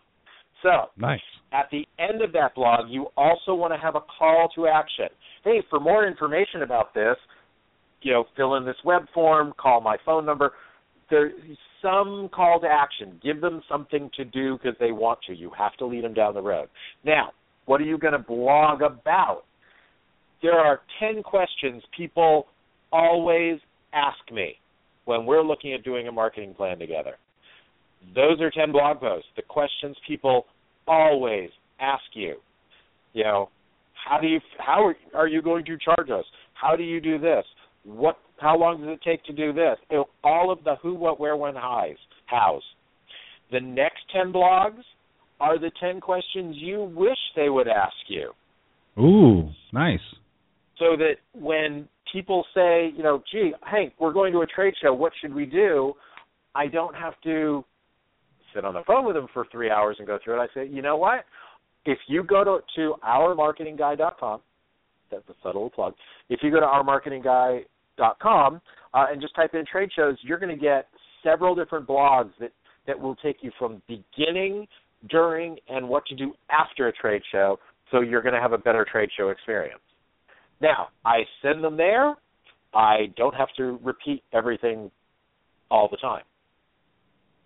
So Nice. at the end of that blog, you also want to have a call to action. Hey, for more information about this, you know, fill in this web form, call my phone number. There's some call to action. Give them something to do because they want to. You have to lead them down the road. Now, what are you going to blog about? There are 10 questions people always ask me when we're looking at doing a marketing plan together. Those are 10 blog posts. The questions people always ask you. You know, how do you how are, you going to charge us? How do you do this? What how long does it take to do this? All of the who, what, where, when, hows. Hows. The next 10 blogs are the 10 questions you wish they would ask you Ooh, nice. so that when people say, you know, gee, Hank, we're going to a trade show, what should we do? I don't have to sit on the phone with them for three hours and go through it. I say, you know what? If you go to, to ourmarketingguy.com, that's a subtle plug. If you go to ourmarketingguy.com uh, and just type in trade shows, you're going to get several different blogs that, that will take you from beginning, during, and what to do after a trade show so you're going to have a better trade show experience. Now, I send them there. I don't have to repeat everything all the time.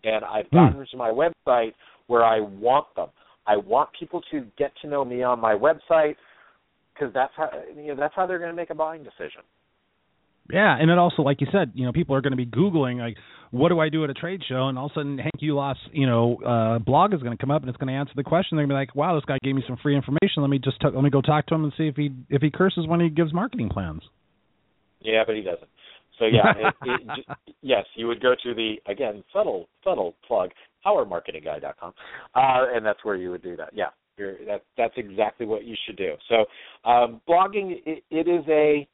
And I've Hmm. gotten to my website where I want them. I want people to get to know me on my website because that's how you know that's how they're going to make a buying decision. Yeah, and it also, like you said, you know, people are going to be googling like, what do I do at a trade show? And all of a sudden, Hank Yuloff's, you know, uh, blog is going to come up and it's going to answer the question. They're going to be like, wow, this guy gave me some free information. Let me just t- let me go talk to him and see if he if he curses when he gives marketing plans. Yeah, but he doesn't. So yeah, it, it, j- yes, you would go to the again subtle subtle plug ourmarketingguy.com, uh, and that's where you would do that. Yeah, you're, that that's exactly what you should do. So um, blogging it, it is a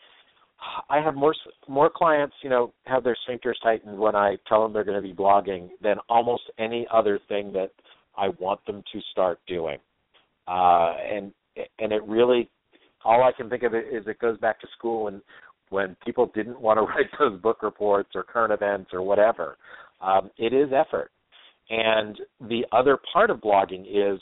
I have more more clients, you know, have their sphincters tightened when I tell them they're going to be blogging than almost any other thing that I want them to start doing. Uh, and and it really, all I can think of it is it goes back to school and when people didn't want to write those book reports or current events or whatever. Um, it is effort. And the other part of blogging is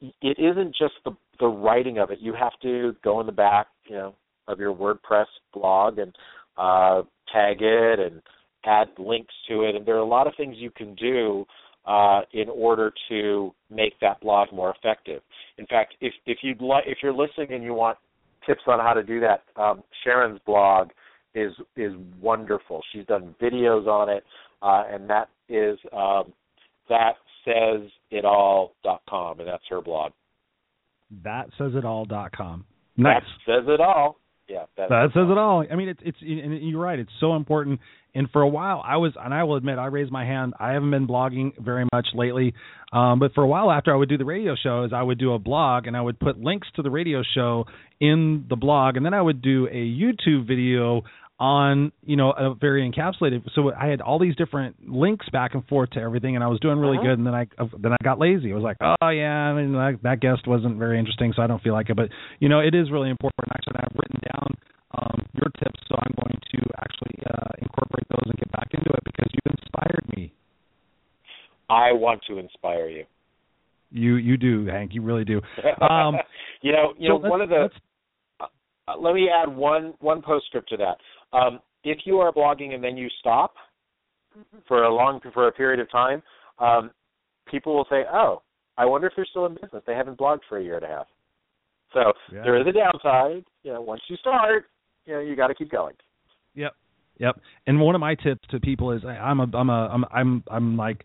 it isn't just the the writing of it. You have to go in the back, you know, of your WordPress blog and uh, tag it and add links to it. And there are a lot of things you can do uh, in order to make that blog more effective. In fact, if if you'd like, if you're listening and you want tips on how to do that, um, Sharon's blog is is wonderful. She's done videos on it, uh, and that is um, that says it all.com, and that's her blog. That says it all.com. Nice. That says it all. Yeah, that, that says it all. I mean, it's it's and you're right. It's so important. And for a while, I was, and I will admit, I raised my hand. I haven't been blogging very much lately, um, but for a while after I would do the radio shows, I would do a blog and I would put links to the radio show in the blog, and then I would do a YouTube video on you know a very encapsulated. So i had all these different links back and forth to everything and i was doing really uh-huh. good and then i then i got lazy. I was like oh yeah I mean, that, that guest wasn't very interesting so i don't feel like it. But you know it is really important actually i've written down um, your tips so i'm going to actually uh, incorporate those and get back into it because you've inspired me. I want to inspire you. You you do hank. You really do. Um, you know you so know one of the uh, let me add one one postscript to that um, if you are blogging and then you stop for a long for a period of time, um, people will say, "Oh, I wonder if they're still in business. They haven't blogged for a year and a half." So yeah. there is a downside. You know, once you start, you know, you got to keep going. Yep. Yep. And one of my tips to people is I, I'm a I'm a I'm I'm I'm like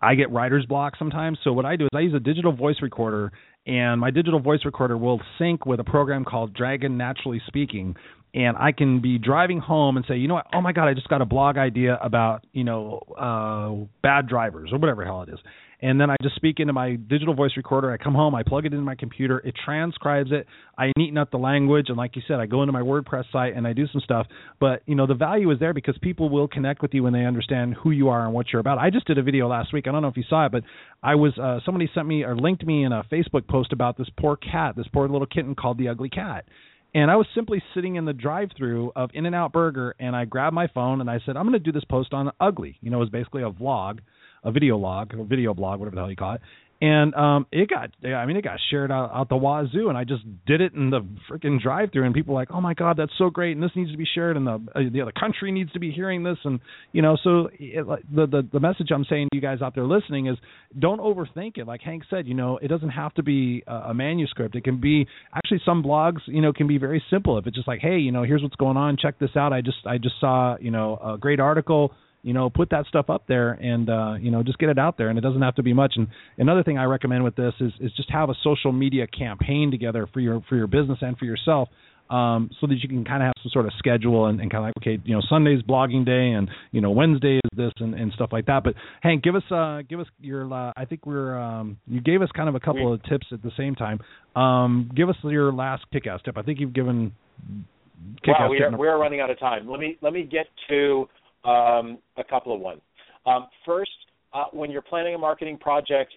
I get writer's block sometimes. So what I do is I use a digital voice recorder and my digital voice recorder will sync with a program called Dragon Naturally Speaking and I can be driving home and say, you know what? Oh my God, I just got a blog idea about you know uh, bad drivers or whatever hell it is. And then I just speak into my digital voice recorder. I come home, I plug it into my computer, it transcribes it. I neaten up the language, and like you said, I go into my WordPress site and I do some stuff. But you know, the value is there because people will connect with you when they understand who you are and what you're about. I just did a video last week. I don't know if you saw it, but I was uh, somebody sent me or linked me in a Facebook post about this poor cat, this poor little kitten called the Ugly Cat and I was simply sitting in the drive-through of In-N-Out Burger, and I grabbed my phone and I said, "I'm going to do this post on Ugly." You know, it was basically a vlog, a video log, a video blog, whatever the hell you call it. And um it got i mean it got shared out, out the wazoo and i just did it in the freaking drive through and people were like oh my god that's so great and this needs to be shared and the uh, the other country needs to be hearing this and you know so it, the the the message i'm saying to you guys out there listening is don't overthink it. Like hank said you know it doesn't have to be a, a manuscript. It can be actually some blogs you know can be very simple. If it's just like hey you know here's what's going on. Check this out. I just i just saw you know a great article you know put that stuff up there and uh you know just get it out there and it doesn't have to be much and another thing i recommend with this is is just have a social media campaign together for your for your business and for yourself um, so that you can kind of have some sort of schedule and, and kind of like okay you know Sunday's blogging day and you know Wednesday is this and, and stuff like that. But Hank, give us uh, give us your uh, I think we're um, you gave us kind of a couple of tips at the same time. Um, give us your last kick-ass tip. I think you've given kick-ass wow, we are, we are running out of time. Let me let me get to um, a couple of ones. Um, first, uh, when you're planning a marketing project,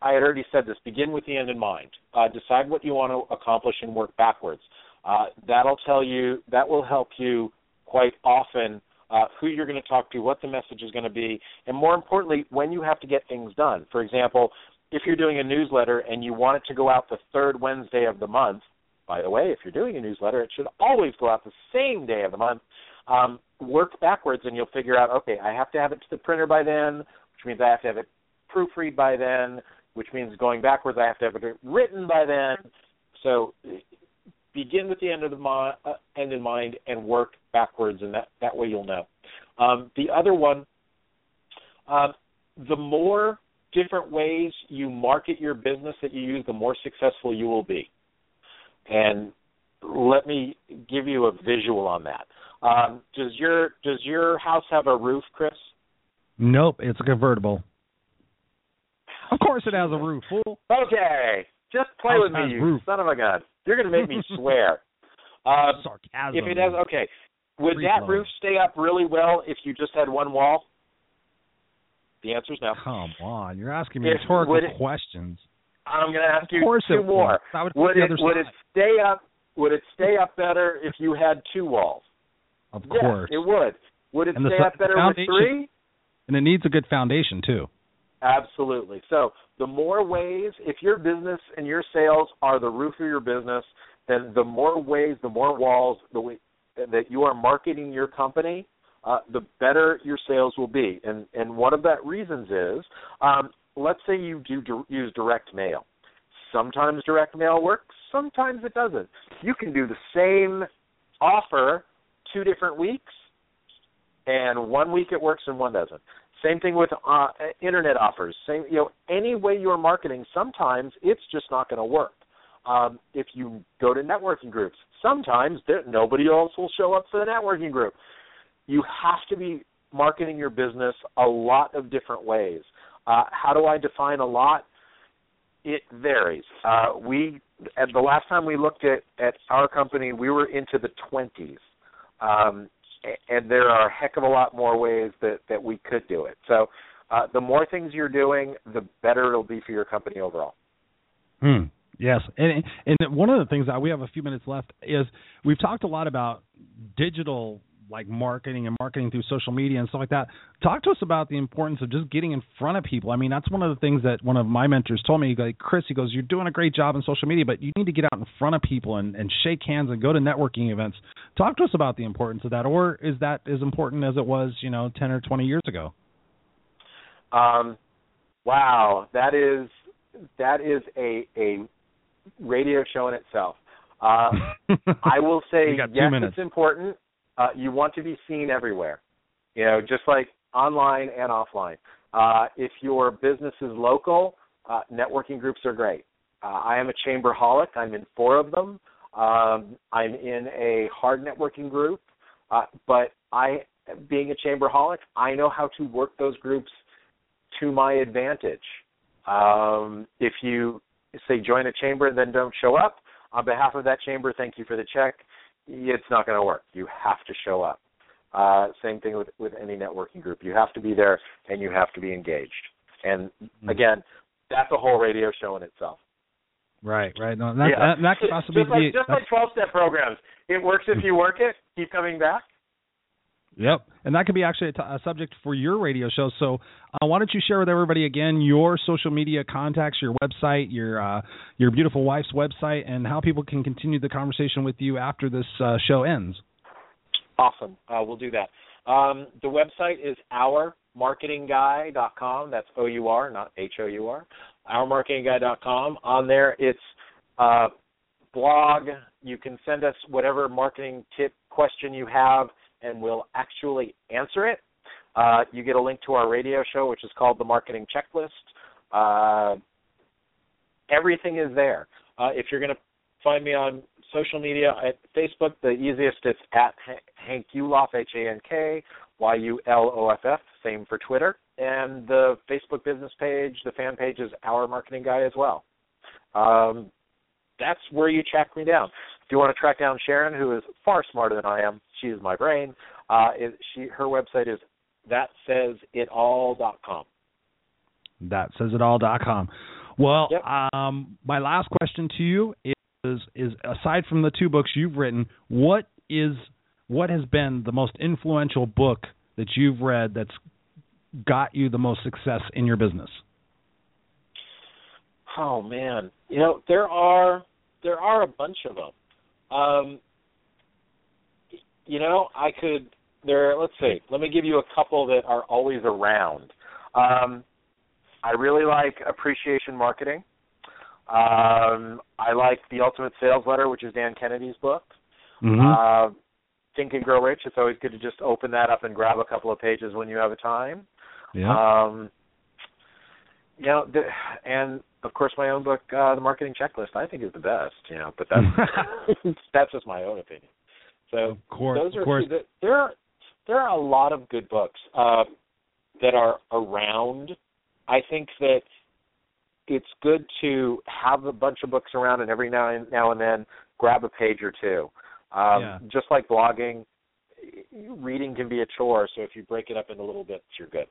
I had already said this. Begin with the end in mind. Uh, decide what you want to accomplish and work backwards. Uh, that'll tell you. That will help you quite often. Uh, who you're going to talk to, what the message is going to be, and more importantly, when you have to get things done. For example, if you're doing a newsletter and you want it to go out the third Wednesday of the month, by the way, if you're doing a newsletter, it should always go out the same day of the month. Um, work backwards, and you'll figure out, okay, I have to have it to the printer by then, which means I have to have it proofread by then, which means going backwards, I have to have it written by then. So begin with the end of the uh, end in mind and work backwards, and that that way you'll know. Um, the other one, um, the more different ways you market your business that you use, the more successful you will be. And let me give you a visual on that. Um, does your does your house have a roof, Chris? Nope, it's a convertible. Of course, it has a roof. Fool. Okay, just play House with me, you roof. son of a gun. You're going to make me swear. Um, Sarcasm. if it has, okay, would Free that roof stay up really well if you just had one wall? The answer is no. Come on, you're asking me If- rhetorical it- questions. I'm going to ask you two more. would. Would put Would the it would it stay up? Would it stay up better if you had two walls? Of yes, course. it would. Would it And the stay s- up better with three? And it needs a good foundation too. Absolutely. So the more ways, if your business and your sales are the roof of your business, then the more ways, the more walls the way, that you are marketing your company, uh, the better your sales will be. And and one of that reasons is, um, let's say you do use direct mail. Sometimes direct mail works, sometimes it doesn't. You can do the same offer two different weeks, and one week it works and one doesn't. Same thing with uh, internet offers. Same, you know, any way you're marketing, sometimes it's just not going to work. Um, if you go to networking groups, sometimes there, nobody else will show up for the networking group. You have to be marketing your business a lot of different ways. Uh, how do I define a lot? It varies. Uh, we at the last time we looked at at our company, we were into the twenties. Um, and there are a heck of a lot more ways that that we could do it. So uh, the more things you're doing, the better it'll be for your company overall. Hmm. Yes, and and one of the things that we have a few minutes left is we've talked a lot about digital like marketing and marketing through social media and stuff like that. Talk to us about the importance of just getting in front of people. I mean, that's one of the things that one of my mentors told me. Like Chris, he goes, "You're doing a great job in social media, but you need to get out in front of people and, and shake hands and go to networking events." Talk to us about the importance of that, or is that as important as it was, you know, ten or twenty years ago? Um, wow, that is that is a a radio show in itself. Uh, I will say You got two yes, minutes. it's important. Uh, you want to be seen everywhere, you know, just like online and offline. Uh, if your business is local, uh, networking groups are great. Uh, I am a chamber holic. I'm in four of them. Um, I'm in a hard networking group, uh, but I, being a chamber holic, I know how to work those groups to my advantage. Um, if you say join a chamber and then don't show up, on behalf of that chamber, thank you for the check. It's not going to work. You have to show up. Uh, same thing with, with any networking group. You have to be there and you have to be engaged. And again, that's a whole radio show in itself. Right, right. No, that, yeah. that, that could possibly just like, be just like twelve step programs. It works if you work it. Keep coming back. Yep, and that could be actually a, t- a subject for your radio show. So, uh, why don't you share with everybody again your social media contacts, your website, your uh, your beautiful wife's website, and how people can continue the conversation with you after this uh, show ends. Awesome. Uh, we'll do that. Um, the website is ourmarketingguy.com. That's O U R, not H O U R. Ourmarketingguy.com. On there, it's uh, blog. You can send us whatever marketing tip question you have, and we'll actually answer it. Uh, you get a link to our radio show, which is called the Marketing Checklist. Uh, everything is there. Uh, if you're going to find me on social media at Facebook, the easiest it's at Hank Yuloff, H A N K Y U L O F F. Same for Twitter, and the Facebook business page, the fan page is Our Marketing Guy as well. Um, that's where you track me down. If you want to track down Sharon, who is far smarter than I am, she is my brain. Uh, it, she her website is thatsaysitall.com. That says it all.com. Well, Yep. um, my last question to you is is aside from the two books you've written, what is what has been the most influential book that you've read that's got you the most success in your business? Oh man, you know there are there are a bunch of them. Um, you know, I could there. Let's see. Let me give you a couple that are always around. Um, I really like appreciation marketing. Um, I like the Ultimate Sales Letter, which is Dan Kennedy's book. Uh, Think and Grow Rich. It's always good to just open that up and grab a couple of pages when you have a time. yeah. Um, you know, the, and of course, my own book, uh, The Marketing Checklist, I think is the best. You know, but that's that's just my own opinion. So of course, those are of course. two that- there. Are, there are a lot of good books uh, that are around. I think that it's good to have a bunch of books around, and every now and now and then grab a page or two. Um, Yeah. Just like blogging, reading can be a chore. So if you break it up into little bits, you're good.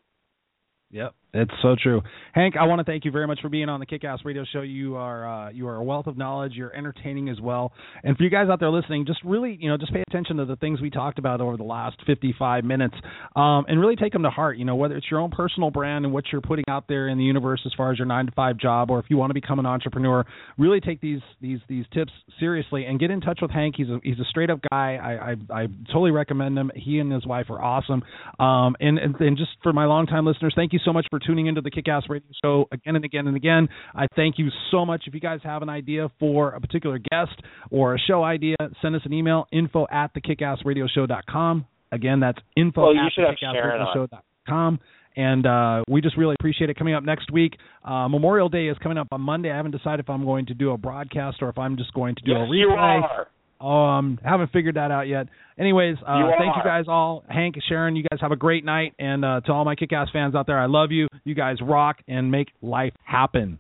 Yep, it's so true. Hank, I want to thank you very much for being on the Kick-Ass Radio Show. You are uh, you are a wealth of knowledge. You're entertaining as well. And for you guys out there listening, just really you know just pay attention to the things we talked about over the last 55 minutes, um, and really take them to heart. You know whether it's your own personal brand and what you're putting out there in the universe as far as your nine to five job, or if you want to become an entrepreneur, really take these these these tips seriously and get in touch with Hank. He's a he's a straight up guy. I I, I totally recommend him. He and his wife are awesome. Um, and, and and just for my longtime listeners, thank you so much for tuning into the Kick-Ass Radio Show again and again and again. I thank you so much. If you guys have an idea for a particular guest or a show idea, send us an email, info at the kickassradioshow.com. Again, that's info Well, you at the have Sharon on. kickassradioshow.com. And uh, we just really appreciate it. Coming up next week, uh, Memorial Day is coming up on Monday. I haven't decided if I'm going to do a broadcast or if I'm just going to do yes, a replay. you are. Um, haven't figured that out yet. Anyways, uh, You thank you guys all. Hank, Sharon, you guys have a great night. And uh, to all my kick ass fans out there, I love you. You guys rock and make life happen.